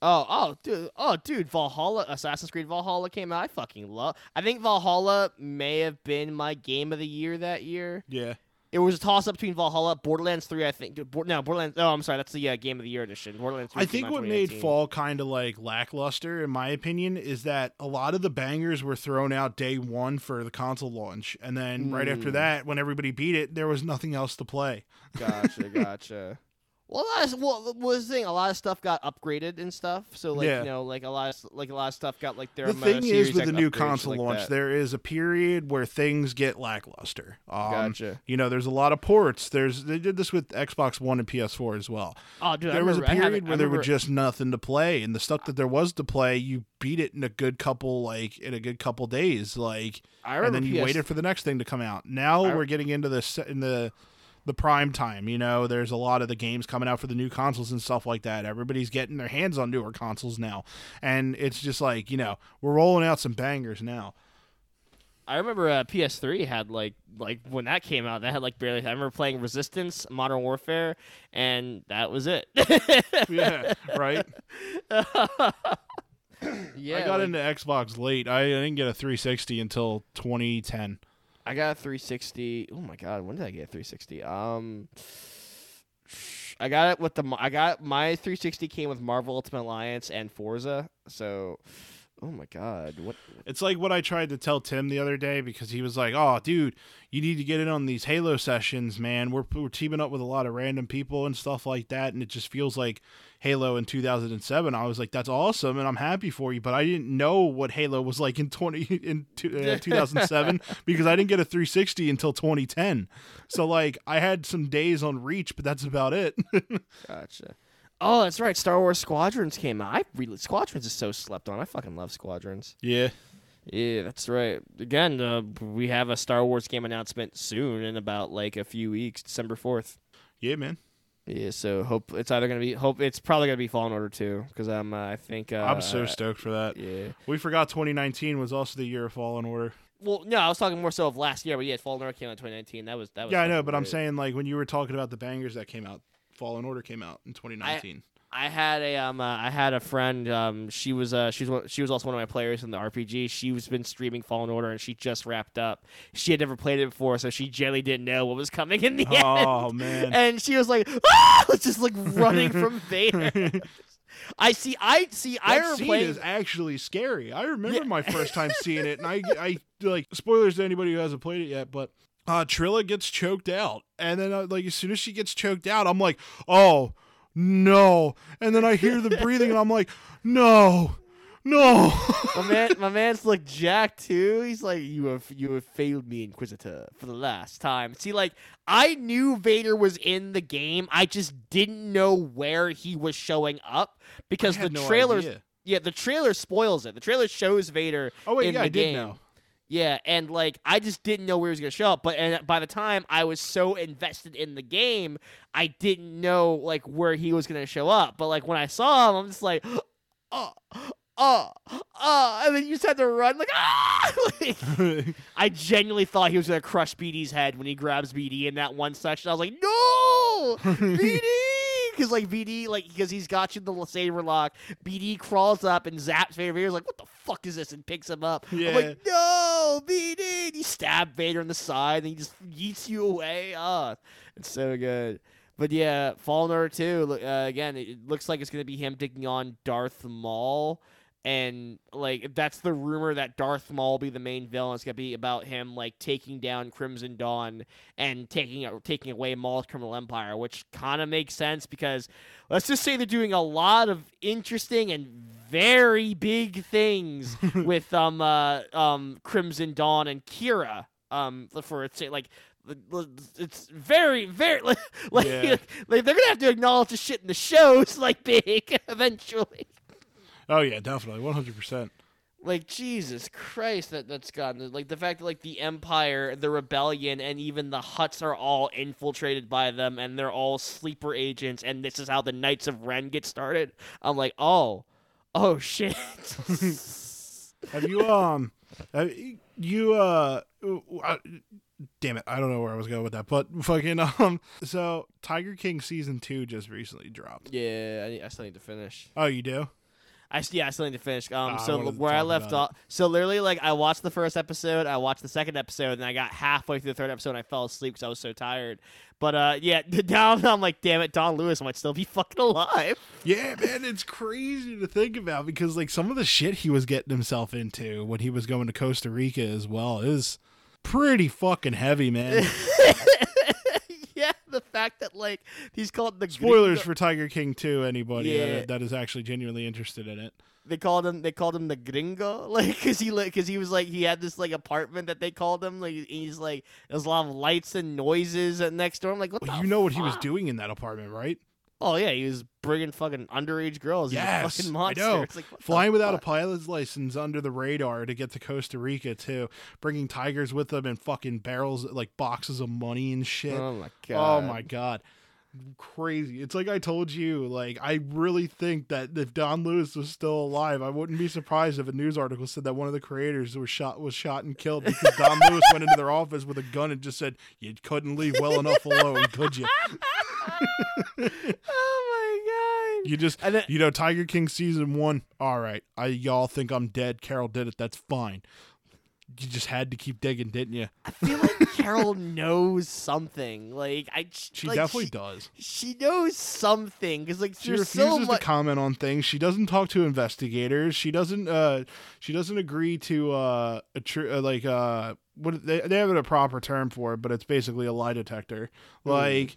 Oh, oh, dude, oh, dude, Valhalla, Assassin's Creed Valhalla came out. I fucking love. I think Valhalla may have been my game of the year that year. Yeah. It was a toss up between Valhalla, Borderlands Three. I think. No, Borderlands. Oh, I'm sorry. That's the uh, game of the year edition. Borderlands. 3 I think what made fall kind of like lackluster, in my opinion, is that a lot of the bangers were thrown out day one for the console launch, and then right after Mm. that, when everybody beat it, there was nothing else to play. Gotcha, gotcha. Well, a lot of, well, was the thing. A lot of stuff got upgraded and stuff. So like Yeah. you know, like a lot of like a lot of stuff got like their the thing is with the new console launch, that. there is a period where things get lackluster. Um, Gotcha. You know, there's a lot of ports. There's they did this with Xbox One and PS4 as well. Oh, dude, I there was a period where there was just nothing to play, and the stuff that there was to play, you beat it in a good couple like in a good couple days, like, I and then you PS waited for the next thing to come out. Now I- we're getting into the se- in the the prime time. You know, there's a lot of the games coming out for the new consoles and stuff like that. Everybody's getting their hands on newer consoles now, and it's just like you know we're rolling out some bangers now. I remember uh, PS3 had like like when that came out, that had like barely. I remember playing Resistance, Modern Warfare, and that was it. Yeah, right. yeah, I got like, into Xbox late. I, I didn't get a 360 until 2010. I got a 360. Oh my god, when did I get a 360? Um, I got it with the. I got my 360 came with Marvel Ultimate Alliance and Forza. So, oh my god, what? It's like what I tried to tell Tim the other day because he was like, "Oh, dude, you need to get in on these Halo sessions, man. We're we're teaming up with a lot of random people and stuff like that, and it just feels like Halo in 2007." I was like, "That's awesome, and I'm happy for you," but I didn't know what Halo was like in 20 in uh, 2007 because I didn't get a 360 until 2010. So like, I had some days on Reach, but that's about it. Gotcha. Oh, that's right. Star Wars Squadrons came out. I really Squadrons is so slept on. I fucking love Squadrons. yeah. Yeah, that's right. Again, uh, we have a Star Wars game announcement soon in about like a few weeks, December fourth. Yeah, man. Yeah, so hope it's either gonna be hope it's probably gonna be Fallen Order two because I'm uh, I think uh, I'm so stoked for that. yeah. We forgot 2019 was also the year of Fallen Order. Well, no, I was talking more so of last year, but yeah, Fallen Order came out in 2019. That was that was. Yeah, I know, but I'm saying like when you were talking about the bangers that came out, Fallen Order came out in 2019. I had a um uh, I had a friend um she was uh she was one, she was also one of my players in the RPG. She was been streaming Fallen Order and she just wrapped up. She had never played it before, so she generally didn't know what was coming in the end. oh man. And she was like, ah! just like running from Vader. I see. I see. I that remember scene playing. is actually scary. I remember Yeah. my first time seeing it, and I, I like spoilers to anybody who hasn't played it yet, but uh, Trilla gets choked out, and then uh, like as soon as she gets choked out, I'm like, oh no, and then I hear the breathing, and I'm like, no, no. my man, my man's like Jack too. He's like, you have you have failed me, Inquisitor, for the last time. See, like I knew Vader was in the game. I just didn't know where he was showing up because the no trailers. idea. Yeah, the trailer spoils it. The trailer shows Vader. Oh wait, in yeah, the I did know. Yeah, and like I just didn't know where he was gonna show up. But and by the time I was so invested in the game, I didn't know like where he was gonna show up. But like when I saw him, I'm just like, oh, oh, oh, and then you just had to run like ah. Like, I genuinely thought he was gonna crush BD's head when he grabs BD in that one section. I was like, no, BD, because like BD, like because he's got you the saber lock. BD crawls up and zaps Vader. Vader's like, what the fuck is this? And picks him up. I'm Yeah. like, no, BD. And you stab Vader in the side, and he just yeets you away. Ah, it's so good. But yeah, Fallen Order 2, look, uh, again, it looks like it's going to be him taking on Darth Maul. And, like, that's the rumor that Darth Maul be the main villain. It's going to be about him, like, taking down Crimson Dawn and taking taking away Maul's criminal empire, which kind of makes sense because let's just say they're doing a lot of interesting and very big things with um uh, um Crimson Dawn and Qi'ra Um, for it like it's very very like, like, Yeah. like they're gonna have to acknowledge the shit in the shows like big eventually. Oh yeah, definitely, one hundred percent. Like Jesus Christ, that that's gotten like the fact that like the Empire, the Rebellion, and even the Hutts are all infiltrated by them, and they're all sleeper agents, and this is how the Knights of Ren get started. I'm like, oh, oh shit. Have you um, have you uh, uh, damn it, I don't know where I was going with that, but fucking um, so Tiger King season two just recently dropped. yeah, I, I still need to finish. Oh, you do? I yeah, I still need to finish. Um, so to where I left off, so literally like I watched the first episode, I watched the second episode, and I got halfway through the third episode, and I fell asleep because I was so tired. But uh, yeah, now I'm like, damn it, Don Lewis might still be fucking alive. Yeah, man, it's crazy to think about because like some of the shit he was getting himself into when he was going to Costa Rica as well is pretty fucking heavy, man. fact that like he's called the Spoilers gringo- for Tiger King 2 anybody Yeah. that, that is actually genuinely interested in it. they called him they called him the gringo like because he like because he was like he had this like apartment that they called him like he's like there's a lot of lights and noises at next door. I'm like, what Well, the you know what he was doing in that apartment, right? Oh yeah, he was bringing fucking underage girls. He's a Yes, fucking I know. It's like, Flying without a pilot's license under the radar to get to Costa Rica too. Bringing tigers with them and fucking barrels like boxes of money and shit. Oh my oh, god. Oh my god. Crazy. It's like I told you, like I really think that if Don Lewis was still alive, I wouldn't be surprised if a news article said that one of the creators was shot was shot and killed because Don Lewis went into their office with a gun and just said, You couldn't leave well enough alone, could you? oh my god. You just then, you know, Tiger King season one, all right. I y'all think I'm dead. Carole did it, that's fine. You just had to keep digging, didn't you? I feel like Carole knows something. Like I, She like, definitely she, does. She knows something because like She refuses so to comment on things. She doesn't talk to investigators. She doesn't. Uh, she doesn't agree to uh, a tr- uh like uh, what they they have a proper term for it, but it's basically a lie detector. Hmm. Like, there,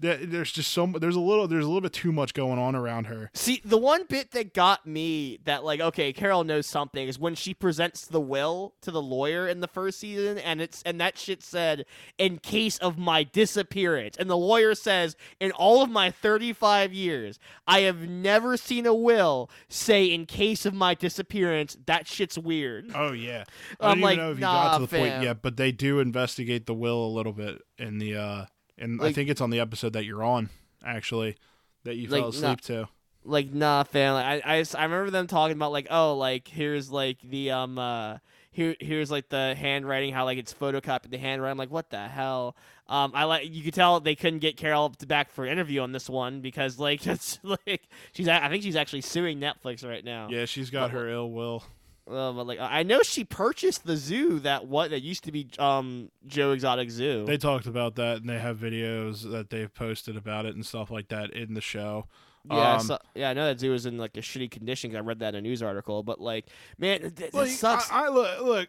there's just so there's a little there's a little bit too much going on around her. See, the one bit that got me that like okay, Carole knows something is when she presents the will to the lawyer in the first season, and it's and that shit said in case of my disappearance, and the lawyer says in all of my thirty five years, I have never seen a will say in case of my disappearance. That shit's weird. Oh yeah, I'm I don't even like, know if you nah, got to the fam. point yet, but they do investigate the will a little bit in the uh, and I think it's on the episode that you're on actually that you Like, fell nah. asleep to. like nah fam like, I, I I remember them talking about like oh like here's like the um uh here here's like the handwriting how like it's photocopied the handwriting I'm like what the hell um I like you could tell they couldn't get Carole to back for an interview on this one because like it's like she's I think she's actually suing Netflix right now Yeah, she's got But- her ill will. Uh, but like I know she purchased the zoo that what that used to be um Joe Exotic Zoo They talked about that, and they have videos that they've posted about it and stuff like that in the show. yeah I um, saw- yeah I know that zoo is in like a shitty condition 'cause I read that in a news article but like man it, th- Like, this sucks I, I look, look.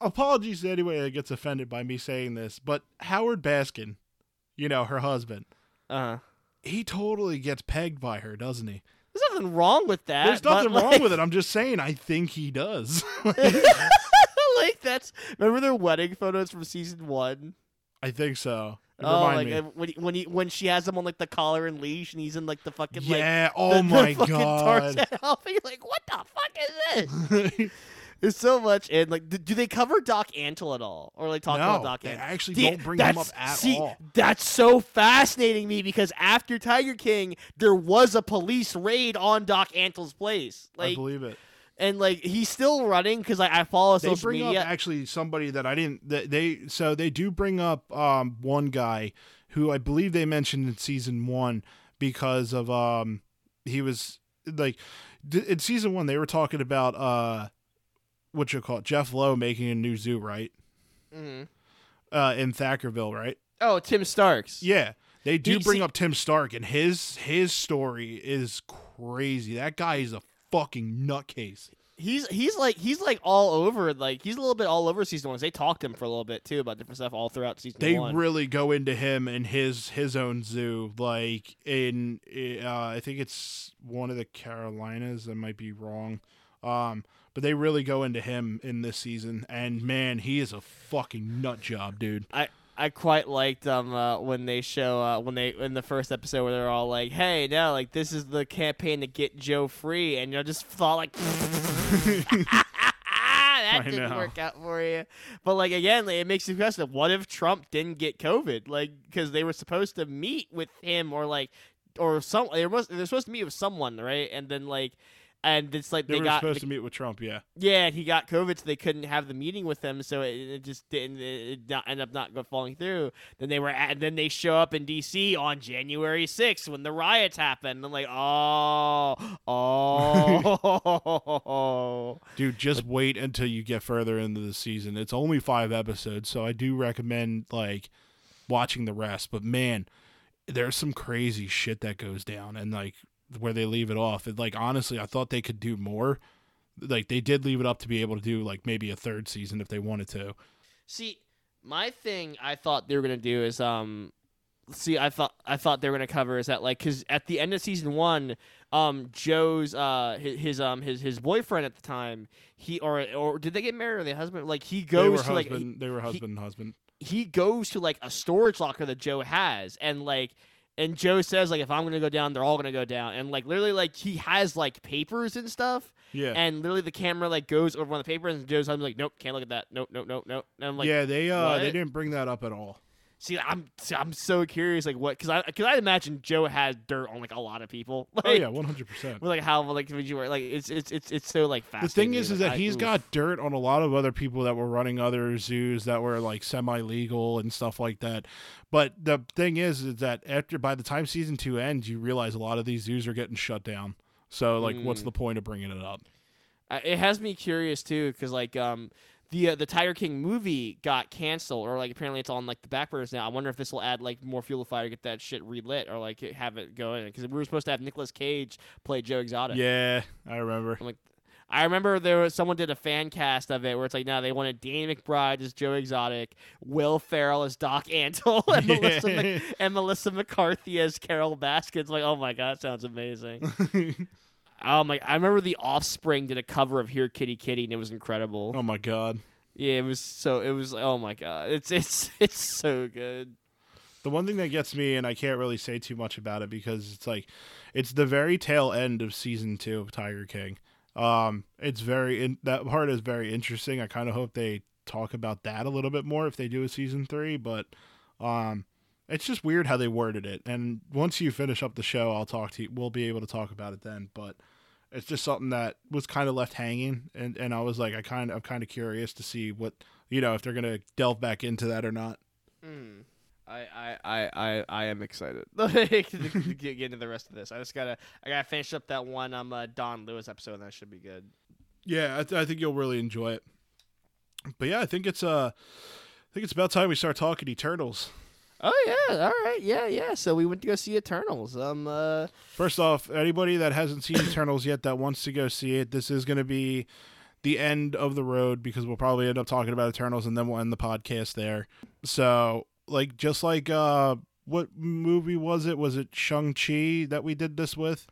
Apologies to anybody that gets offended by me saying this, but Howard Baskin, you know her husband, uh huh he totally gets pegged by her, doesn't he? There's nothing wrong with that. There's nothing wrong like, with it. I'm just saying, I think he does. like that's remember their wedding photos from season one. I think so. Oh, Remind like me. uh, when he, when he when she has him on like the collar and leash, and he's in like the fucking yeah. the, oh the my fucking god. Tarzan outfit. You're like, what the fuck is this? There's so much, and like, do, they cover Doc Antle at all, or like talk no, about Doc they Antle? actually See, don't bring him up at see, all. That's so fascinating me because after Tiger King, there was a police raid on Doc Antle's place. I Like, believe it. and like he's still running because like, I follow they social bring media. up actually somebody that I didn't. They, they so they do bring up um one guy who I believe they mentioned in season one because of um he was like in season one they were talking about uh what you call it Jeff Lowe making a new zoo right Mhm. uh in Thackerville right Oh, Tim Starks. yeah they do bring up Tim Stark and his his story is crazy that guy is a fucking nutcase He's he's like he's like all over like he's a little bit all over season one. They talked to him for a little bit too about different stuff all throughout season they one. really go into him and his his own zoo like in uh, i think it's one of the carolinas i might be wrong Um, but they really go into him in this season, and man, he is a fucking nut job, dude. I I quite liked um uh, when they show uh, when they in the first episode where they're all like, "Hey, now like this is the campaign to get Joe free," and you just thought like. that I didn't know. work out for you, but like again, like, it makes you question: What if Trump didn't get COVID? Like, because they were supposed to meet with him, or like, or some they were they're supposed to meet with someone, right? And then like, and it's like They, they, were got supposed to meet with Trump, yeah. yeah, and he got COVID, so they couldn't have the meeting with him. So it, it just didn't. It, it not, end up not falling through. Then they were, at, then they show up in D.C. on January 6th when the riots happened. I'm like, oh, oh. Dude, just wait until you get further into the season. It's only five episodes, so I do recommend like watching the rest. But man, there's some crazy shit that goes down, and like where they leave it off. It, like honestly, I thought they could do more. Like they did leave it up to be able to do like maybe a third season if they wanted to. See, my thing I thought they were gonna do is um. See, I thought I thought they were gonna cover is that like because at the end of season one, um, Joe's uh his, his um his his boyfriend at the time he or or did they get married or they husband like he goes to like husband. they were husband and husband. he goes to like a storage locker that Joe has and like and Joe says like if I'm gonna go down, they're all gonna go down. And like literally like he has like papers and stuff. Yeah. And literally the camera like goes over on the papers and Joe's like, Nope, can't look at that. Nope, nope, nope, nope. And I'm like yeah, they uh they didn't bring that up at all. See, I'm I'm so curious, like what? Because I because I imagine Joe had dirt on like a lot of people. Like, Oh yeah, one hundred percent. like how like would you like it's it's it's it's so like fast. The thing is, is that he's got dirt on a lot of other people that were running other zoos that were like semi-legal and stuff like that. But the thing is, is that after by the time season two ends, you realize a lot of these zoos are getting shut down. So like, what's Mm. the point of bringing it up? It has me curious too, because like um the uh, the Tiger King movie got canceled, or like apparently it's on like the back burners now. I wonder if this will add like more fuel to fire to get that shit relit, or like have it go in because we were supposed to have Nicolas Cage play Joe Exotic. Yeah, I remember. I'm like, I remember there was someone did a fan cast of it where it's like, now they wanted Danny McBride as Joe Exotic, Will Ferrell as Doc Antle, and, Melissa, Mc- and Melissa McCarthy as Carole Baskins. Like, oh my god, sounds amazing. oh my! I remember the Offspring did a cover of "Here Kitty Kitty" and it was incredible. oh my god. Yeah, it was so. It was. Oh my god! It's it's it's so good. The one thing that gets me, and I can't really say too much about it because it's like, it's the very tail end of season two of Tiger King. Um, it's very in, that part is very interesting. I kind of hope they talk about that a little bit more if they do a season three, but um, it's just weird how they worded it. And once you finish up the show, I'll talk to you. We'll be able to talk about it then. But it's just something that was kind of left hanging, and and I was like, I kind of I'm kind of curious to see what you know if they're gonna delve back into that or not. Mm. I, I, I, I, I am excited to get into the rest of this. I just gotta I gotta finish up that one um uh, Don Lewis episode and that should be good. Yeah, I, th- I think you'll really enjoy it. But yeah, I think it's uh, I think it's about time we start talking Eternals. Oh yeah, all right, yeah, yeah. So we went to go see Eternals. Um, uh, First off, anybody that hasn't seen Eternals yet that wants to go see it, this is going to be the end of the road because we'll probably end up talking about Eternals and then we'll end the podcast there. So, like, just like uh, what movie was it? Was it Shang Chi that we did this with?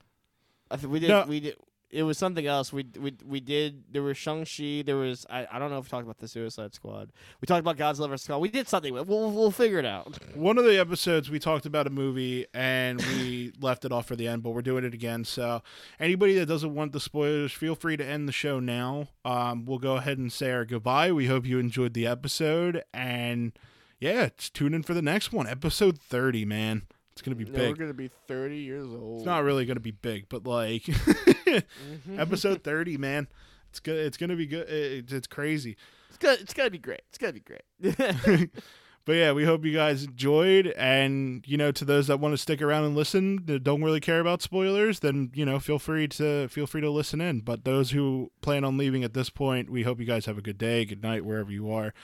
I think we did. No. We did. It was something else. We we we did. There was Shang Chi. There was I, I don't know if we talked about the Suicide Squad. We talked about Godzilla vs. Kong. We did something. We'll we'll, we'll figure it out. One of the episodes we talked about a movie and we left it off for the end, but we're doing it again. So anybody that doesn't want the spoilers, feel free to end the show now. Um, we'll go ahead and say our goodbye. We hope you enjoyed the episode, and yeah, just tune in for the next one, episode thirty. Man, it's gonna be big. we're gonna be thirty years old. It's not really gonna be big, but like. episode thirty, man. It's good. It's gonna be good. It's, it's crazy. It's gonna it's gonna be great. It's gonna be great. But yeah, we hope you guys enjoyed. And, you know, to those that want to stick around and listen, that don't really care about spoilers, then, you know, feel free to feel free to listen in. But those who plan on leaving at this point, we hope you guys have a good day, good night, wherever you are.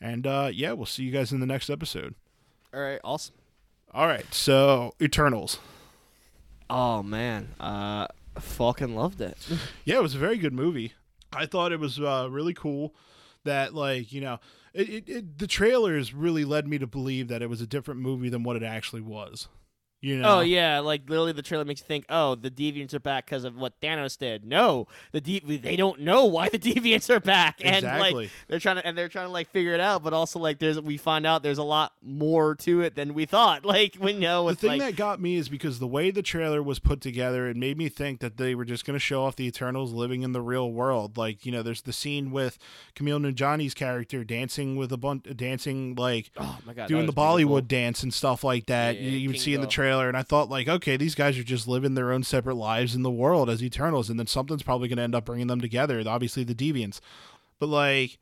And uh yeah, we'll see you guys in the next episode. All right, awesome. All right, so Eternals. Oh man, uh, fucking loved it. Yeah, it was a very good movie. I thought it was uh, really cool that, like, you know, it, it, it, the trailers really led me to believe that it was a different movie than what it actually was. You oh, know? Oh yeah, like literally the trailer makes you think, oh, the deviants are back because of what Thanos did. No, the de- they don't know why the deviants are back, and Exactly. like they're trying to and they're trying to like figure it out. But also like there's we find out there's a lot more to it than we thought. Like we know the thing like that got me is because the way the trailer was put together, it made me think that they were just going to show off the Eternals living in the real world. Like, you know, there's the scene with Kumail Nanjiani's character dancing with a bunch, dancing like oh my god, doing the Bollywood beautiful. dance and stuff like that. Yeah, you you would see in the Kingo. Trailer, and I thought like, okay, these guys are just living their own separate lives in the world as Eternals, and then something's probably going to end up bringing them together. Obviously, the Deviants, but like,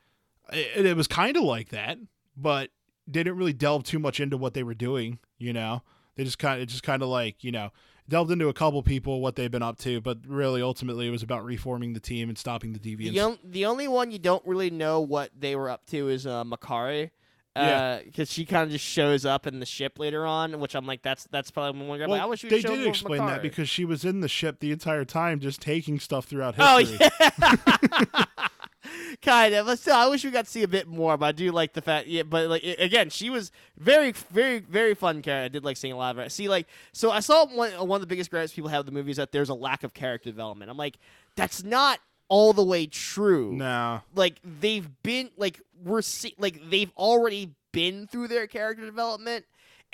it, it was kind of like that, but they didn't really delve too much into what they were doing. You know, they just kind of just kind of like you know delved into a couple people what they've been up to, but really ultimately it was about reforming the team and stopping the Deviants. The, on- the only one you don't really know what they were up to is uh, Makkari. Yeah. Uh, because she kind of just shows up in the ship later on, which I'm like, that's that's probably one guy. but I Well, wish we they did explain that because she was in the ship the entire time, just taking stuff throughout history. Oh history. yeah. kind of, but still, I wish we got to see a bit more. But I do like the fact, yeah. But like again, she was very, very, very fun character. I did like seeing a lot of her. See, like, so I saw one one of the biggest gripes people have with the movie is that there's a lack of character development. I'm like, that's not all the way true. No. Like they've been like we're see- like they've already been through their character development.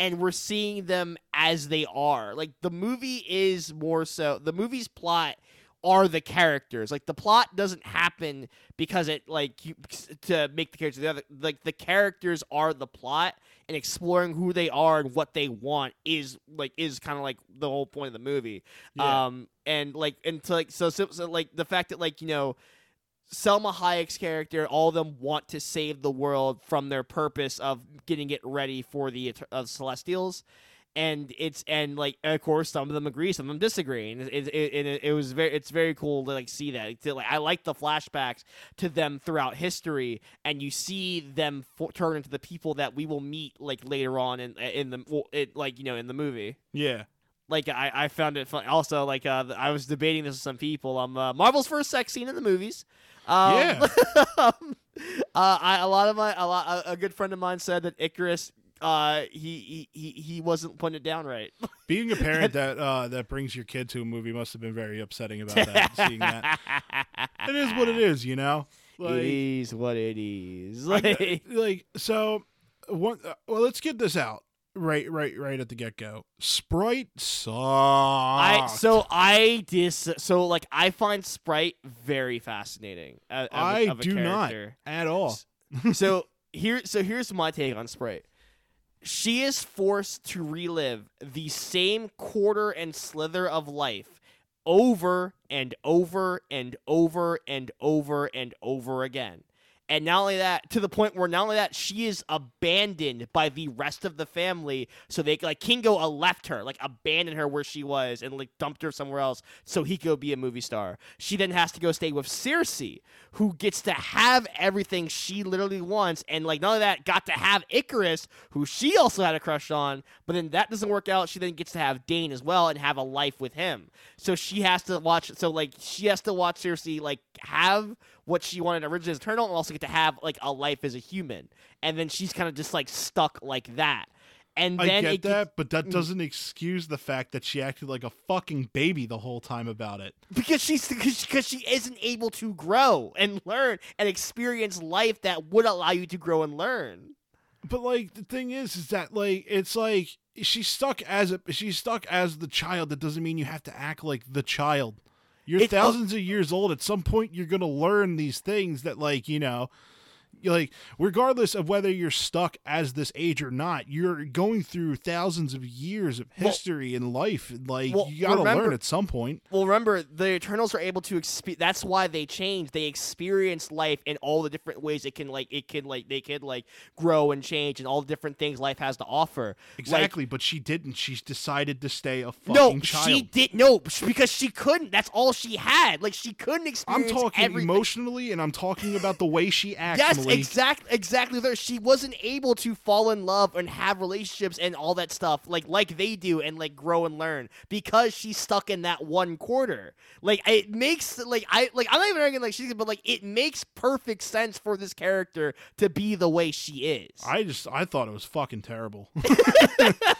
And we're seeing them as they are. Like the movie is more so the movie's plot are the characters. Like the plot doesn't happen because it like you, to make the characters the other. Like the characters are the plot, and exploring who they are and what they want is like is kind of like the whole point of the movie. Yeah. Um, and like and to, like so, so so like the fact that like you know. Salma Hayek's character, all of them want to save the world from their purpose of getting it ready for the of Celestials, and it's and like of course some of them agree, some of them disagree, and it, it, it, it was very it's very cool to like see that. To, like I like the flashbacks to them throughout history, and you see them for, turn into the people that we will meet like later on in in the well, it like you know in the movie Yeah. like I, I found it fun. Also, like uh, I was debating this with some people. Um, uh, Marvel's first sex scene in the movies. Um, Yeah. um, uh, I, a lot of my a lot a, a good friend of mine said that Ikaris. Uh, he, he he wasn't putting it down right. Being a parent that uh, that brings your kid to a movie must have been very upsetting about that. seeing that, it is what it is, you know. it Like, is what it is. Like, like so. One, uh, well, let's get this out right, right, right at the get go. Sprite sucks. I so I dis so like I find Sprite very fascinating. of I of do not at all. so here so here's my take on Sprite. She is forced to relive the same quarter and slither of life over and over and over and over and over again. And not only that, to the point where not only that, she is abandoned by the rest of the family. So they like Kingo uh, left her, like abandoned her where she was, and like dumped her somewhere else so he could be a movie star. She then has to go stay with Sersi, who gets to have everything she literally wants, and like not only that, got to have Ikaris, who she also had a crush on. But then that doesn't work out. She then gets to have Dane as well and have a life with him. So she has to watch. So like she has to watch Sersi like have what she wanted originally as Eternal, and also get to have like a life as a human. And then she's kind of just like stuck like that. And I get that, gets- but that Mm. doesn't excuse the fact that she acted like a fucking baby the whole time about it. because she's because she isn't able to grow and learn and experience life that would allow you to grow and learn. But like the thing is, is that like it's like she's stuck as a she's stuck as the child. That doesn't mean you have to act like the child. You're It's- uh, thousands of years old. At some point, you're gonna learn these things that like you know. Like, regardless of whether you're stuck as this age or not, you're going through thousands of years of Well- history and life. Like, well, you gotta remember- learn at some point. Well, remember the Eternals are able to experience. That's why they change. They experience life in all the different ways it can like it can like they could like grow and change and all the different things life has to offer. Like, Exactly, but she didn't. She's decided to stay a fucking no, child. she did no because she couldn't. That's all she had. Like she couldn't experience I'm talking everything. emotionally, and I'm talking about the way she acts. Yes, Exactly, exactly. There, she wasn't able to fall in love and have relationships and all that stuff like like they do and like grow and learn because she's stuck in that one quarter. Like it makes like I like I'm not even arguing like she's but like it makes perfect sense for this character to be the way she is. I just I thought it was fucking terrible.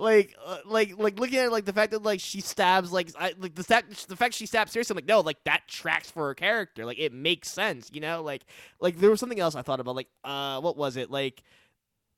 like, uh, like, like looking at like the fact that like she stabs like I, like the fact the fact she stabs seriously. I'm like, no, like that tracks for her character. Like it makes sense, you know. Like, like there was something else I thought about. Like, uh, what was it? Like,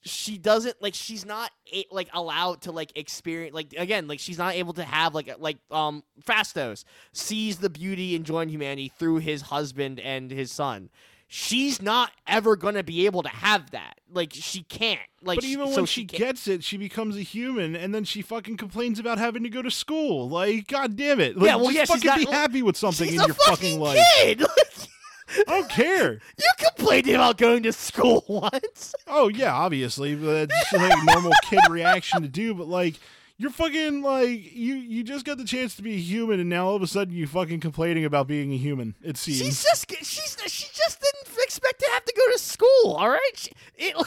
she doesn't like she's not like allowed to like experience like again like she's not able to have like like um Phastos sees the beauty and joy in humanity through his husband and his son. She's not ever gonna be able to have that. Like she can't. Like But even so when she can't- gets it, she becomes a human, and then she fucking complains about having to go to school. Like, god damn it! Like, Yeah, well, just yeah, she's fucking not- be happy with something in your fucking fucking life. kid. I don't care. you complained about going to school once. Oh yeah, obviously, that's just like a normal kid reaction to do. But like, you're fucking like you you just got the chance to be a human, and now all of a sudden you fucking complaining about being a human. It seems. She's just she's she just didn't expect to have to go to school. All right. She, it,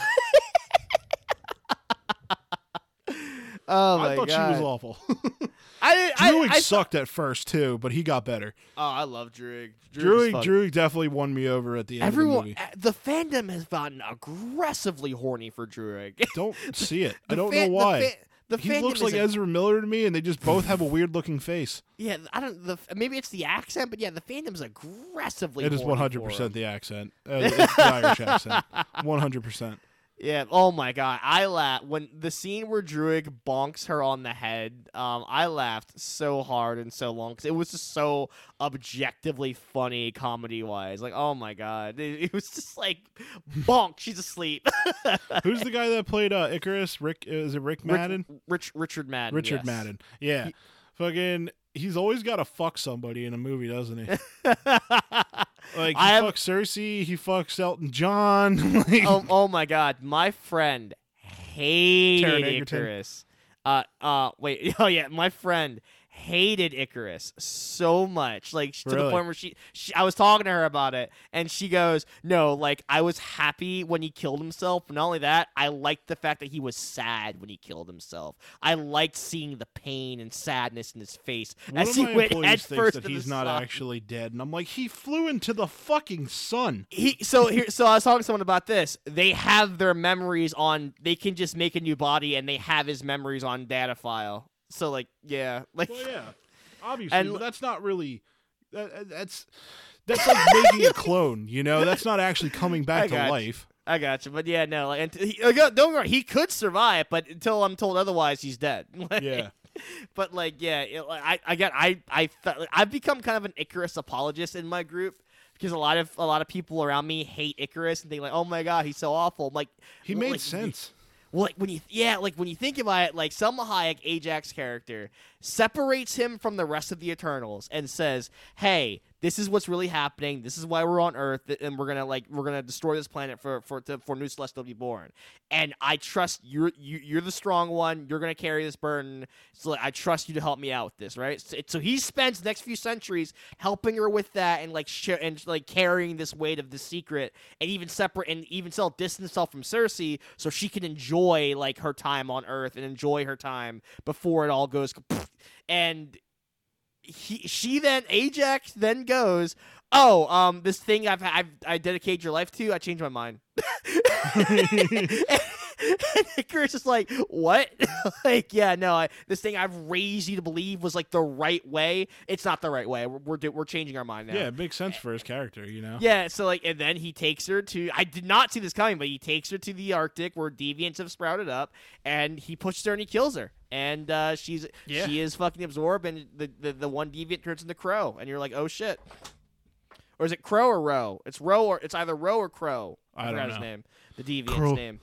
oh my I thought god! she was awful. I, I, Druig I, sucked at first too, but he got better. Oh, I love Druig. Druig, Druig definitely won me over at the end Everyone, of the movie. uh, the fandom has gotten aggressively horny for Druig. Don't see it. I don't fan- know why. The he looks like Ezra Miller to me, and they just both have a weird looking face. yeah, I don't. The maybe it's the accent, but yeah, the fandom's aggressively. It is one hundred percent the accent. Uh, it's the Irish accent. One hundred percent. Yeah. Oh my god, I laughed when the scene where Druig bonks her on the head. Um, I laughed so hard and so long because it was just so objectively funny comedy wise. Like, oh my god, it, it was just like bonk. She's asleep. Who's the guy that played uh, Ikaris? Rick is it Rick Rick- Madden? Rich, Richard Madden. Richard yes. Madden. Yeah. He- Fucking he's always got to fuck somebody in a movie, doesn't he? Like he I have- fucks Sersi, he fucks Elton John. like, oh, oh my god, my friend hated Ikaris. Uh, uh, wait, oh yeah, my friend hated Ikaris so much, like to the point where she, she, I was talking to her about it, and she goes, "No, like I was happy when he killed himself. But not only that, I liked the fact that he was sad when he killed himself. I liked seeing the pain and sadness in his face One as he went head first that he's not sun. actually dead, and I'm like, he flew into the fucking sun. he so here so I was talking to someone about this. They have their memories on they can just make a new body and they have his memories on data file. So like yeah, like Well, yeah, obviously, And- but that's not really. That, that's that's like making a clone. You know, that's not actually coming back to you. life. I got you. But yeah, no, like and he, uh, don't worry, he could survive, but until I'm told otherwise, he's dead. Like, Yeah. But like yeah, it, I I get I I fe- like, I've become kind of an Ikaris apologist in my group. Because a lot of a lot of people around me hate Ikaris and think like, oh my god, he's so awful. I'm like He made like, sense. Like when you yeah, like when you think about it, like Salma Hayek, Ajak character, separates him from the rest of the Eternals and says, "Hey, this is what's really happening. This is why we're on Earth, and we're gonna like we're gonna destroy this planet for for to, for New Celestial to be born. And I trust you're you, you're the strong one. You're gonna carry this burden. So like, I trust you to help me out with this, right? So, so he spends next few centuries helping her with that and like sh- and like carrying this weight of the secret, and even separate and even still distance himself from Sersi so she can enjoy like her time on Earth and enjoy her time before it all goes. And he, she then Ajak then goes, "Oh, um, this thing I've I've I dedicate your life to. I changed my mind." and Ikaris is like, "What? like, yeah, no, I, this thing I've raised you to believe was like the right way. It's not the right way. We're we're, do- we're changing our mind now." Yeah, it makes sense for his character. You know. Yeah, so like, and then he takes her to. I did not see this coming, but he takes her to the Arctic where deviants have sprouted up, and he pushes her and he kills her, and uh, she's Yeah. she is fucking absorbed, and the, the the one deviant turns into Kro, and you're like, oh shit, or is it Kro or Row? It's Row or it's either Row or Kro. I forgot don't know his name, the deviant's Kro. name.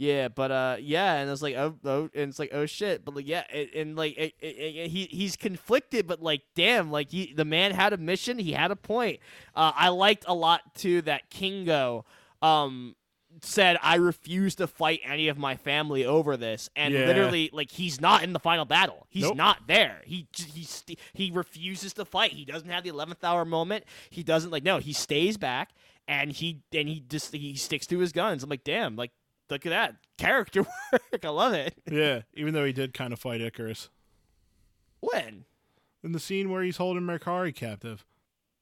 Yeah, but uh, yeah, and it's like oh, oh, and it's like oh shit, but like yeah, it, and like it, it, it- he he's conflicted, but like damn, like he the man had a mission, he had a point. Uh, I liked a lot too that Kingo, um, said I refuse to fight any of my family over this, and Yeah. literally like he's not in the final battle, he's Nope. not there. He he st- he refuses to fight. He doesn't have the eleventh hour moment. He doesn't like no, he stays back and he and he just he sticks to his guns. I'm like damn, like look at that character work. I love it. Yeah, even though he did kind of fight Ikaris When in the scene where he's holding Makkari captive.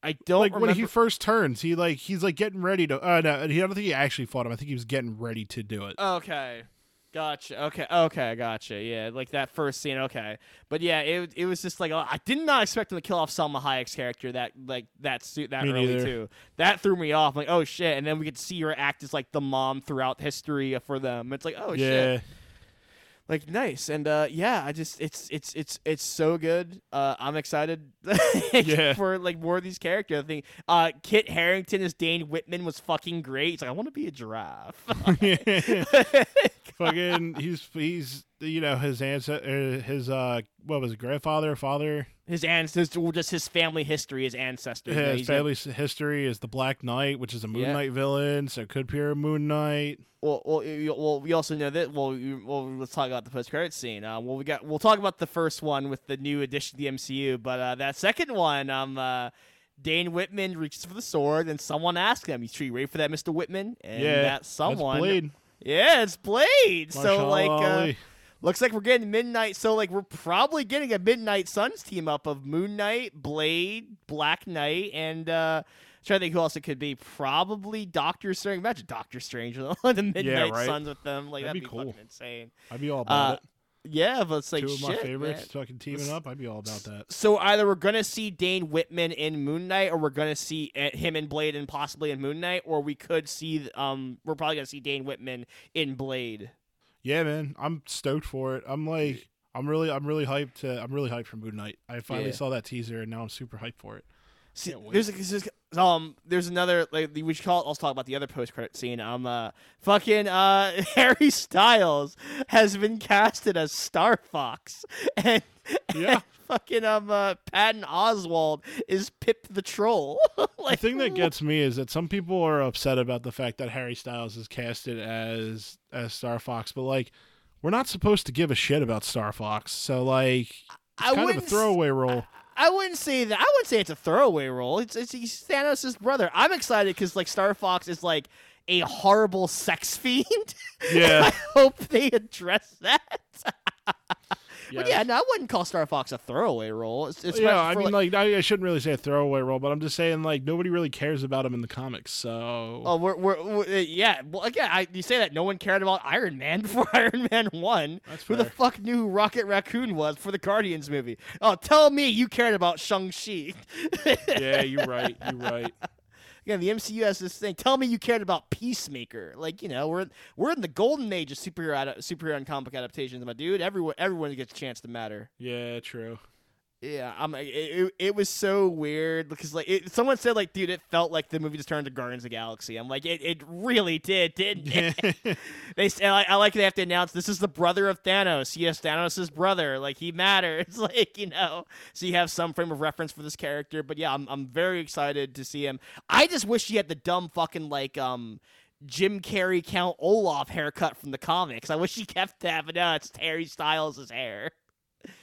I don't like remember. when he first turns, he like he's like getting ready to. Uh, no, I don't think he actually fought him. I think he was getting ready to do it. okay, Gotcha. Okay. Okay. Gotcha. Yeah, like that first scene. Okay, but yeah, it it was just like uh, I did not expect them to kill off Salma Hayek's character that like that suit that Me early neither. too. That threw me off. like, oh shit! And then we could see her act as like the mom throughout history for them. It's like, oh shit. Like nice. And uh yeah i just it's it's it's it's so good. Uh i'm excited Yeah. for like more of these characters. I think uh kit harington as dane whitman was fucking great. He's like i want to be a giraffe. Fucking, he's he's you know his ancestor, his uh, what was it, grandfather, father, his ancestors just his family history his ancestors you know, his he's history is the Black Knight, which is a Moon Yeah. Knight villain, so it could appear a Moon Knight. well, well, you- well, we also know that. Well, you, well, let's talk about the post-credit scene. Uh, well, we got. We'll talk about the first one with the new addition to the MCU, but uh, that second one, um, uh, Dane Whitman reaches for the sword, and someone asks him, "You sure you ready for that, Mister Whitman?" And yeah, that someone, That's Blade. yeah, it's Blade. so like, uh, Ali. Looks like we're getting Midnight. So like, we're probably getting a Midnight Suns team up of Moon Knight, Blade, Black Knight, and. uh Trying to think who else it could be. Probably Doctor Strange. Imagine Doctor Strange with the Midnight right. Suns with them. Like That'd that'd, be be, cool. fucking insane. I'd be all about Uh, it. yeah, but it's like Two of my favorites, man. fucking teaming up. I'd be all about that. So either we're gonna see Dane Whitman in Moon Knight, or we're gonna see uh, him in Blade and possibly in Moon Knight, or we could see um we're probably gonna see Dane Whitman in Blade. Yeah, man, I'm stoked for it. I'm like, I'm really, I'm really hyped. To, I'm really hyped for Moon Knight. I finally Yeah. saw that teaser, and now I'm super hyped for it. See, Can't wait. there's, there's um there's another like we should call also talk about the other post credit scene. Um uh fucking uh Harry Styles has been casted as Star Fox and Yeah. Fucking um uh Patton Oswalt is Pip the Troll. The thing that gets me is that some people are upset about the fact that Harry Styles is casted as as Star Fox, but like, we're not supposed to give a shit about Star Fox. So like, it's I kind of a throwaway role. I wouldn't say that. I wouldn't say it's a throwaway role. It's it's he's Thanos' brother. I'm excited because like Star Fox is like a horrible sex fiend. Yeah. I hope they address that. Yes. But yeah, no, I wouldn't call Star Fox a throwaway role. It's, it's yeah, I mean, like, I, I shouldn't really say a throwaway role, but I'm just saying, like, nobody really cares about him in the comics. So, Oh, we're, we're, we're uh, yeah. Well, again, I, you say that no one cared about Iron Man before Iron Man one. That's Who the fuck knew who Rocket Raccoon was for the Guardians movie? Oh, tell me you cared about Shang Chi. yeah, you're right. You're right. Again, the MCU has this thing. Tell me you cared about Peacemaker. Like you know, we're we're in the golden age of superhero ad- superhero and comic adaptations, my dude. Everyone everyone gets a chance to matter. Yeah, true. Yeah, I'm. It, it, it was so weird because like it, someone said like, dude, it felt like the movie just turned to Guardians of the Galaxy. I'm like, it, it really did, didn't it? they say I, I like they have to announce this is the brother of Thanos. Yes, Thanos' brother. Like he matters. Like you know, so you have some frame of reference for this character. But yeah, I'm I'm very excited to see him. I just wish he had the dumb fucking like um. Jim Carrey Count Olaf haircut from the comics. I wish he kept that, but no, it's Harry Styles' hair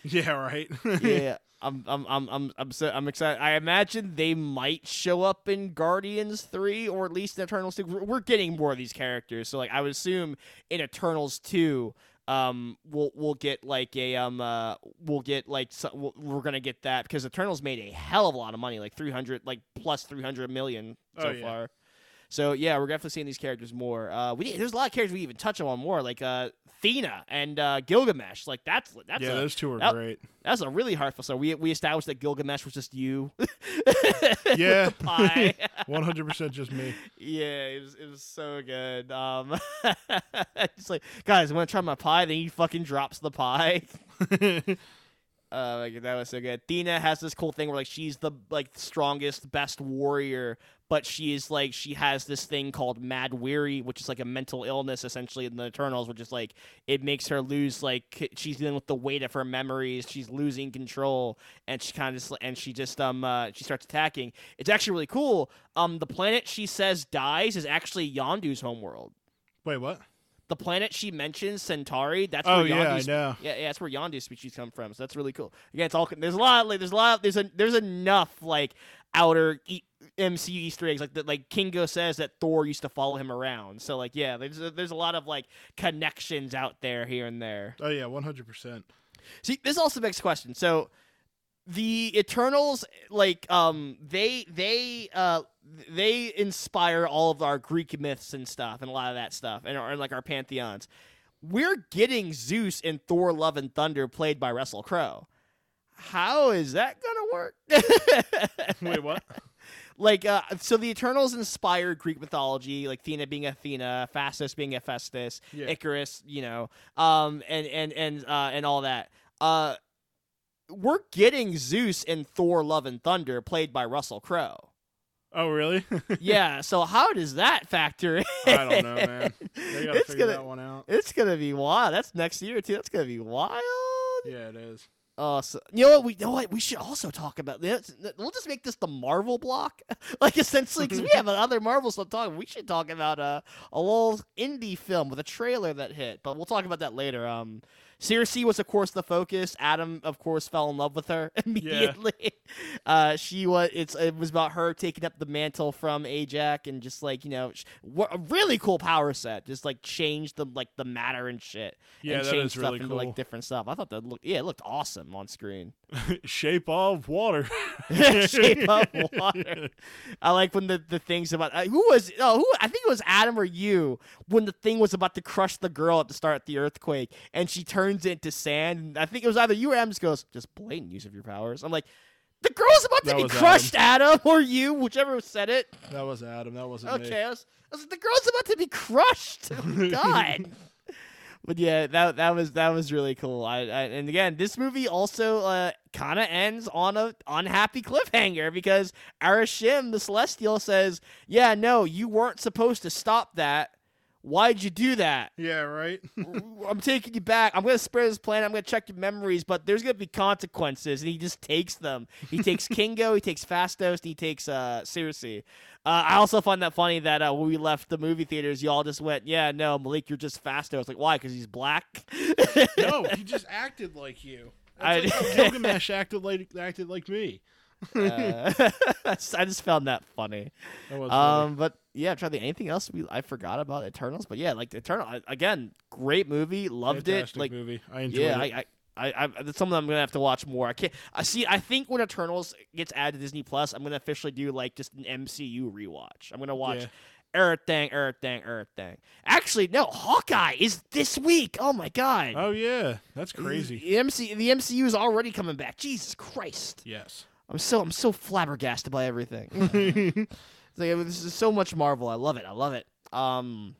yeah, right. yeah, I'm, I'm, I'm, I'm, I'm, so, I'm excited. I imagine they might show up in Guardians three, or at least in Eternals two. We're, getting more of these characters, so like I would assume in Eternals two, um, we'll we'll get like a um, uh, we'll get like so, we'll, we're gonna get that because Eternals made a hell of a lot of money, like three hundred, like plus three hundred million so Oh, yeah. far. So yeah, we're definitely seeing these characters more. Uh, we there's a lot of characters we even touch on more, like uh, Thena and uh, Gilgamesh. Like that's that's yeah, a, those two are that- great. that's a really hard so we we established that Gilgamesh was just you. Yeah. Pie. 100% just me. yeah, it was it was so good. Um, it's like guys, I want to try my pie. Then he fucking drops the pie. Uh, like that was so good. Thena has this cool thing where like she's the like strongest, best warrior, but she is like she has this thing called Mahd Wy'ry, which is like a mental illness essentially in the Eternals, which is like it makes her lose like she's dealing with the weight of her memories. She's losing control, and she kind of just and she just um uh, she starts attacking. It's actually really cool. Um, the planet she says dies is actually Yondu's homeworld. Wait, what? The planet she mentions, Centauri, that's Oh, where yeah, I Yondu's know. yeah, yeah, that's where Yondu species come from. So that's really cool. Again, it's all there's a lot like there's a lot there's a there's enough like outer e- MCU Easter eggs like that like Kingo says that Thor used to follow him around. So like yeah, there's a, there's a lot of like connections out there here and there. Oh, yeah, 100%. See, this also begs a question. So the Eternals like um they they uh they inspire all of our Greek myths and stuff and a lot of that stuff and, and like our pantheons. we're getting Zeus in Thor: Love and Thunder, played by Russell Crowe. How is that gonna work? Wait, what? Like uh, so the eternals inspired greek mythology like athena being athena Phastos being hephaestus Yeah. icarus you know um and and and uh and all that uh we're getting zeus in thor love and thunder played by russell crowe Oh, really? yeah so how does that factor in I don't know, man. It's figure gonna that one out. it's gonna be wild that's next year too that's gonna be wild Yeah, it is. You know what? We you know what we should also talk about. This. We'll just make this the Marvel block, like essentially, because we have other Marvel stuff talking. We should talk about uh, a little indie film with a trailer that hit, but we'll talk about that later. Um, Sersi was of course the focus. Adam, of course, fell in love with her immediately. Uh, she was. It's it was about her taking up the mantle from Ajak and just like you know, sh- a really cool power set. Just like change the like the matter and shit. Yeah, and that change is stuff really into cool. like different stuff. I thought that looked yeah, it looked awesome on screen. Shape of water. Shape of water. I like when the, the things about uh, who was oh who I think it was Adam or you when the thing was about to crush the girl at the start of the earthquake and she turns into sand. And I think it was either you or Adam just goes just blatant use of your powers. I'm like. The girl's about to That be crushed, Adam. or you, whichever said it. that was Adam. That wasn't me. Okay, I was, I was like, the girl's about to be crushed. Oh, God. but yeah, that that was that was really cool. I, I and again, this movie also uh, kind of ends on a unhappy cliffhanger because Arishem, the Celestial, says, "Yeah, no, you weren't supposed to stop that. Why'd you do that? Yeah, right. I'm taking you back. I'm gonna spare this planet. I'm gonna check your memories, but there's gonna be consequences." And he just takes them. He takes Kingo, he takes Phastos, and he takes uh Sersi. Uh, I also find that funny that uh, when we left the movie theaters, y'all just went, "Yeah, no, Malik, you're just Phastos." Like, why? Because he's black. no, he just acted like you. I- That's like how Gilgamesh acted like acted like me. Uh, I just found that funny. That was Um, but yeah, trying to anything else we I forgot about Eternals. But yeah, like Eternal again, great movie, loved fantastic it. Like movie. I enjoyed yeah, it. I, I, I, I, that's something I'm gonna have to watch more. I can't. I see. I think when Eternals gets added to Disney Plus, I'm gonna officially do like just an MCU rewatch. I'm gonna watch Yeah. everything, everything, everything. Actually, no, Hawkeye is this week. Oh my god. oh yeah, that's crazy. The MC, the MCU is already coming back. Jesus Christ. yes. I'm so I'm so flabbergasted by everything. It's like, this is so much Marvel. I love it. I love it. Um,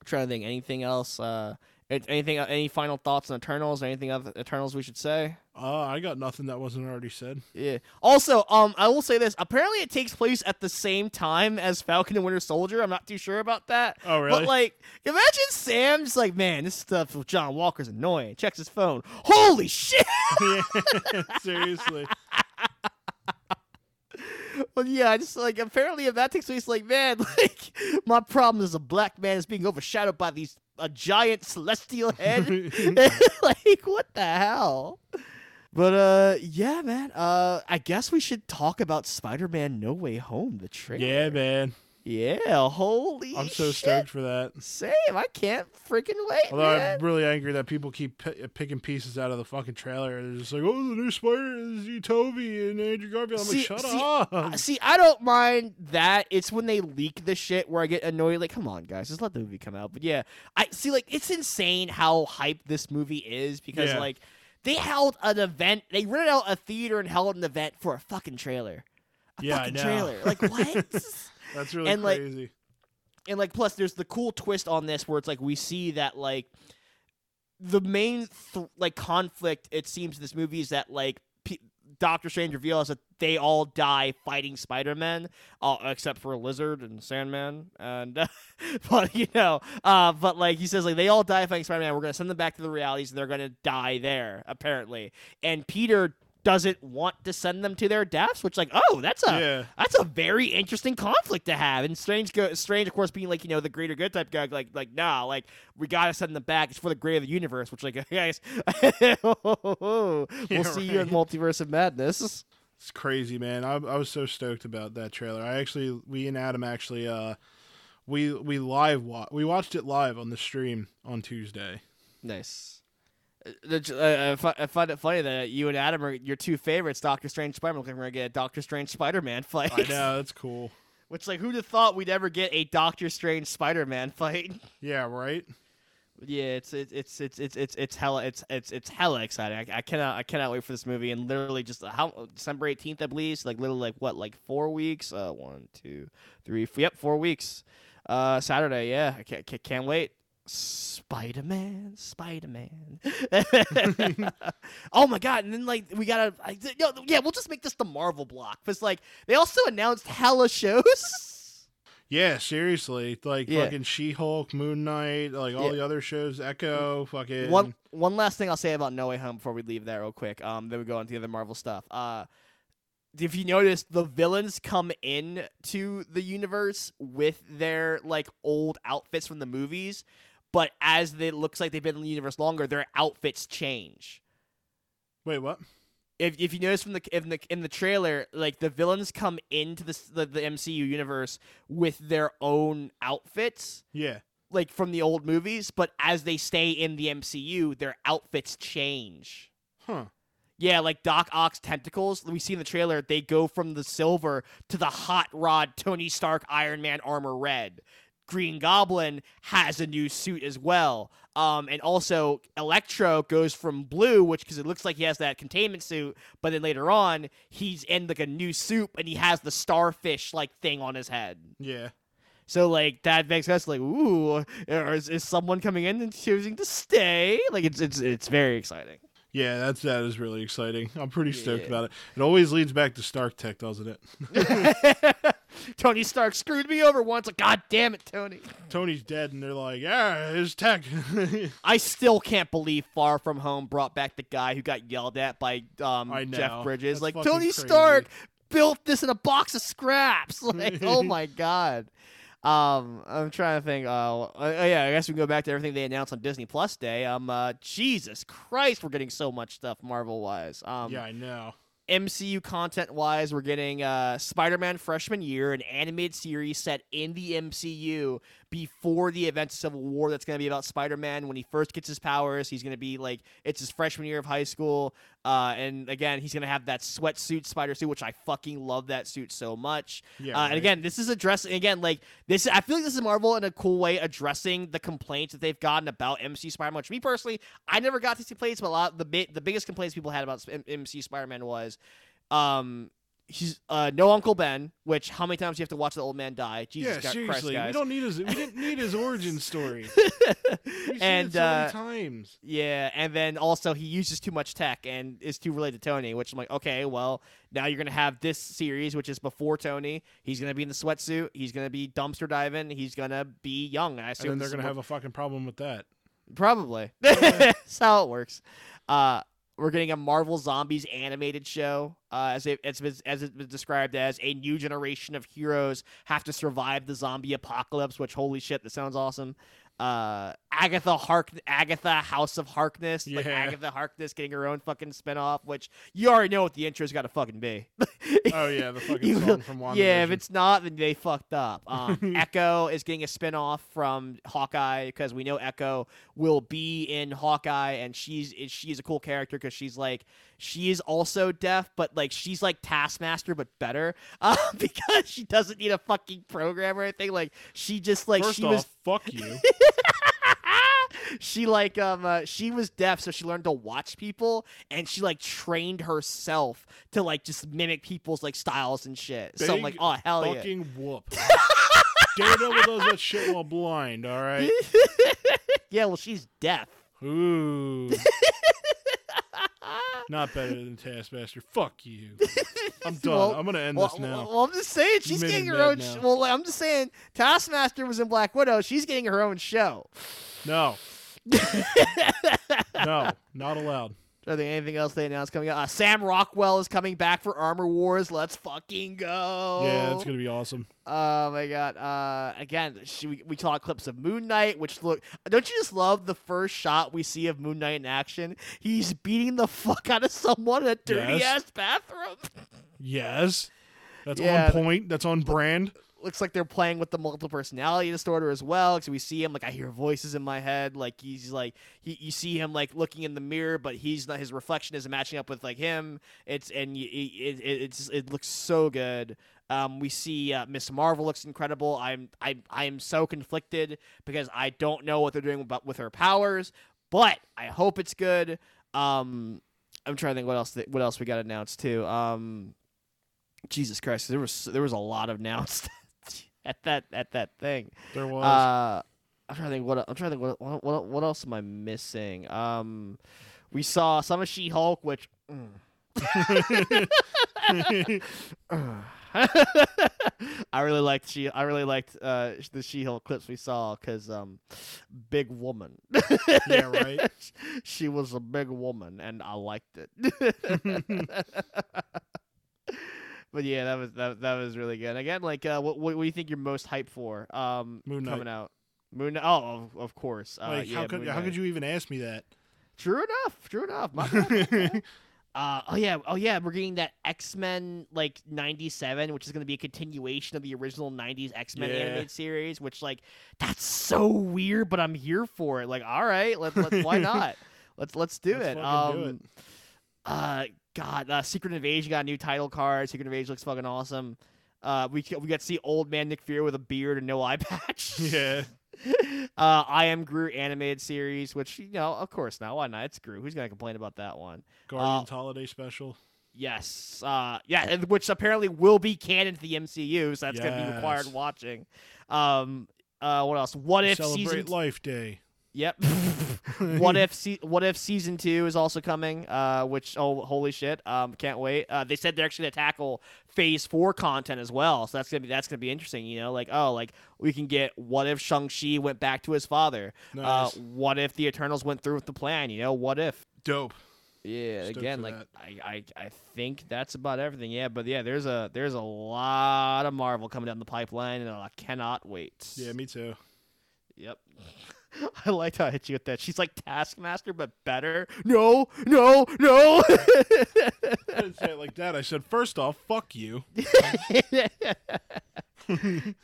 I'm trying to think anything else. Uh, anything? Any final thoughts on Eternals? Anything other Eternals we should say? Uh, I got nothing that wasn't already said. Yeah. Also, um, I will say this. Apparently, it takes place at the same time as Falcon and Winter Soldier. I'm not too sure about that. Oh really? But like, imagine Sam's like, man, this stuff with John Walker's annoying. Checks his phone. Holy shit! Seriously. Well, yeah, I just like apparently if that takes place, like man, like my problem is a black man is being overshadowed by these a giant celestial head. like what the hell? But uh, yeah, man. Uh, I guess we should talk about Spider-Man: No Way Home, the trailer. yeah, man. Yeah. Holy, I'm so shit. stoked for that. Same. I can't freaking wait, Although man. I'm really angry that people keep pi- picking pieces out of the fucking trailer. They're just like, "Oh, the new Spider is Tobey and Andrew Garfield." I'm See- like, "Shut see, up!" Uh, See, I don't mind that. It's when they leak the shit where I get annoyed. Like, come on, guys, just let the movie come out. But yeah, I see. Like, it's insane how hyped this movie is because Yeah. like they held an event. They rented out a theater and held an event for a fucking trailer. A Yeah, I fucking know. trailer. Like what? That's really and, like, crazy. and like plus there's the cool twist on this where it's like we see that like the main th- like conflict it seems in this movie is that like P- Doctor Strange reveals that they all die fighting Spider-Man, uh, except for Lizard and Sandman, and uh, but you know, uh, but like he says, like they all die fighting Spider-Man. We're gonna send them back to the realities, and they're gonna die there apparently. And Peter doesn't want to send them to their deaths, which like, oh, that's a Yeah. that's a very interesting conflict to have. And Strange, go, Strange, of course, being like you know the greater good type guy, like like nah, like we gotta send them back. It's for the greater of the universe. Which like guys, we'll Yeah, see you in. Multiverse of Madness. It's crazy, man. I, I was so stoked about that trailer. I actually, we and Adam actually, uh, we we live wa- we watched it live on the stream on Tuesday. Nice. Uh, the- uh, I find it funny that you and Adam are your two favorites, Doctor Strange, Spider Man. We're gonna get a Doctor Strange Spider Man fight. I know that's cool. Which like who'd have thought we'd ever get a Doctor Strange Spider Man fight? Yeah, right. Yeah, it's it's it's it's it's it's it's hella it's it's it's hella exciting. I, I cannot I cannot wait for this movie and literally just how December eighteenth I believe. So like literally like what like four weeks. Uh, one two three. Yep, four weeks. Uh, Saturday. Yeah, I can't, can't wait. Spider Man, Spider Man. oh my god! And then like we gotta, I, yo, yeah, we'll just make this the Marvel block because like they also announced hella shows. Yeah, seriously, like Yeah. fucking She Hulk, Moon Knight, like all Yeah. the other shows, Echo, fucking One one last thing I'll say about No Way Home before we leave that real quick. Um, then we go on to the other Marvel stuff. Uh, if you notice, the villains come in to the universe with their like old outfits from the movies, but as it looks like they've been in the universe longer, their outfits change. Wait, what? If, if you notice from the in the in the trailer, like the villains come into the, the the MCU universe with their own outfits, Yeah. like from the old movies, but as they stay in the MCU, their outfits change. Huh. Yeah, like Doc Ock's tentacles, we see in the trailer, they go from the silver to the hot rod Tony Stark Iron Man armor red. Green Goblin has a new suit as well. Um, and also Electro goes from blue, which because it looks like he has that containment suit, but then later on he's in like a new suit and he has the starfish like thing on his head. Yeah. So like that makes us like, ooh, is, is someone coming in and choosing to stay? Like it's it's it's very exciting. Yeah, that's that is really exciting. I'm pretty stoked Yeah. about it. It always leads back to Stark Tech, doesn't it? Tony Stark screwed me over once. Like, God damn it, Tony. Tony's dead, and they're like, "Yeah, his tech." I still can't believe Far From Home brought back the guy who got yelled at by um, Jeff Bridges. That's like Tony crazy. Stark built this in a box of scraps. Like, oh my god. Um, I'm trying to think. Uh, uh, yeah, I guess we can go back to everything they announced on Disney Plus Day. Um, uh, Jesus Christ, we're getting so much stuff Marvel wise. Um, yeah, I know. MCU content wise, we're getting uh, Spider Man freshman year, an animated series set in the MCU before the events of Civil War. That's going to be about Spider Man when he first gets his powers. He's going to be like, it's his freshman year of high school. Uh, and again, he's going to have that sweatsuit, spider suit, which I fucking love that suit so much. Yeah, Uh, right. and again, this is addressing again like this. I feel like this is Marvel in a cool way addressing the complaints that they've gotten about MC Spider-Man. Which me personally, I never got these complaints, but a lot the the biggest complaints people had about MC Spider-Man was, um, he's uh no Uncle Ben. Which how many times do you have to watch the old man die? Jesus yeah, Christ, seriously, guys. we don't need his. We didn't need his origin story. And, so uh, many times. Yeah, and then also he uses too much tech and is too related to Tony, which I'm like, okay, well, now you're gonna have this series, which is before Tony. He's gonna be in the sweatsuit. He's gonna be dumpster diving. He's gonna be young. I And assume then they're gonna have a fucking problem with that. probably. That's how it works. Uh, we're getting a Marvel Zombies animated show, uh, as it as, it- as it was described as a new generation of heroes have to survive the zombie apocalypse. Which holy shit, that sounds awesome. Uh, Agatha Hark, Agatha House of Harkness, like Agatha Harkness getting her own fucking spinoff, which you already know what the intro's got to fucking be. Oh yeah, the fucking You- song from WandaVision. yeah, if it's not, then they fucked up. Um, Echo is getting a spinoff from Hawkeye because we know Echo will be in Hawkeye, and she's she's a cool character because she's like she is also deaf, but like she's like Taskmaster but better uh, because she doesn't need a fucking program or anything. Like she just like First she off, was fuck you. she like um uh, she was deaf so she learned to watch people and she like trained herself to like just mimic people's like styles and shit so i'm like oh hell yeah fucking whoop. Daredevil does that shit while blind. All right. yeah well she's deaf Ooh. Not better than Taskmaster. Fuck you. I'm done. Well- I'm gonna end well, this now. well, i'm just saying she's getting her own sh- well i'm just saying taskmaster was in black widow she's getting her own show No. no, not allowed. Are there anything else they announced coming out? Uh, Sam Rockwell is coming back for Armor Wars. Let's fucking go! Yeah, it's gonna be awesome. Oh my god! Uh, again, she, we we saw clips of Moon Knight, which look. Don't you just love the first shot we see of Moon Knight in action? He's beating the fuck out of someone in a dirty Yes. ass bathroom. Yes. That's Yeah. on point. That's on brand. Looks like they're playing with the multiple personality disorder as well. Because we see him like I hear voices in my head. Like he's like he, you see him like looking in the mirror, but he's not. His reflection isn't matching up with like him. It's and it, it it's it looks so good. Um, we see uh, Miss Marvel looks incredible. I'm I I am so conflicted because I don't know what they're doing about with her powers, but I hope it's good. Um, I'm trying to think what else th- what else we got announced too. Um, Jesus Christ, there was there was a lot of announced at that at that thing. There was. Uh, I'm trying to think what I'm trying to think what what what, else am I missing? Um, we saw some of She Hulk, which. mm. I really liked she. I really liked uh, the She-Hulk clips we saw because um, big woman. Yeah, right. she was a big woman, and I liked it. but yeah, that was that, that was really good. Again, like, uh, what what do you think you're most hyped for? Um, Moon Knight. coming out. Moon. Oh, of, of course. Uh, like, yeah, how could Moon how Knight. could you even ask me that? True enough. True enough. My bad. Uh, oh yeah, oh yeah, we're getting that X Men like '97, which is going to be a continuation of the original '90s X Men Yeah. animated series. Which like that's so weird, but I'm here for it. Like, all right, let, let why not? Let's let's do Let's it. fucking Um, do it. uh, God, uh, Secret Invasion got a new title card. Secret Invasion looks fucking awesome. Uh, we we got to see old man Nick Fury with a beard and no eye patch. Yeah. uh, I am Groot animated series, which you know, of course, now why not? It's Groot. Who's gonna complain about that one? Guardians holiday special. Yes, uh, yeah, and which apparently will be canon to the MCU, so that's gonna be required watching. Um, uh, what else? What if Celebrate season? Life Day. Yep. what if se- what if season two is also coming? Uh, which oh holy shit! Um, can't wait. Uh, they said they're actually gonna tackle phase four content as well, so that's gonna be that's gonna be interesting. You know, like oh, like we can get what if Shang Chi went back to his father? Nice. Uh, what if the Eternals went through with the plan? You know, what if? Dope. Yeah, Stoked again, like that. I, I, I think that's about everything. Yeah, but yeah, there's a there's a lot of Marvel coming down the pipeline, and I cannot wait. Yeah, me too. Yep. I liked how I hit you with that. She's like Taskmaster, but better. No, no, no. I didn't say it like that. I said, first off, fuck you. All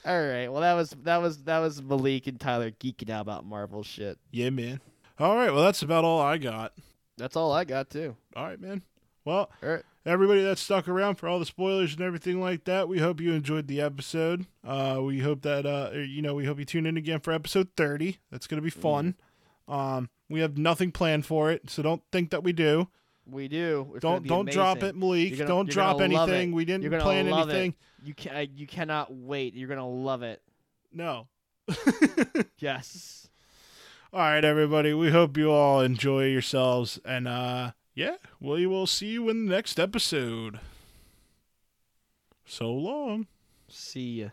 right. Well, that was that was that was Malik and Tyler geeking out about Marvel shit. Yeah, man. All right. Well, that's about all I got. That's all I got too. All right, man. Well, All right. Everybody that stuck around for all the spoilers and everything like that, we hope you enjoyed the episode. Uh, we hope that uh, you know, we hope you tune in again for episode thirty. That's gonna be fun. Um, we have nothing planned for it, so don't think that we do. We do. It's Don't don't drop it, Malik. Gonna- don't drop anything. We didn't plan anything. it. You can you cannot wait. You're gonna love it. No. Yes. All right, everybody. We hope you all enjoy yourselves, and uh, yeah, we will see you in the next episode. So long. See ya.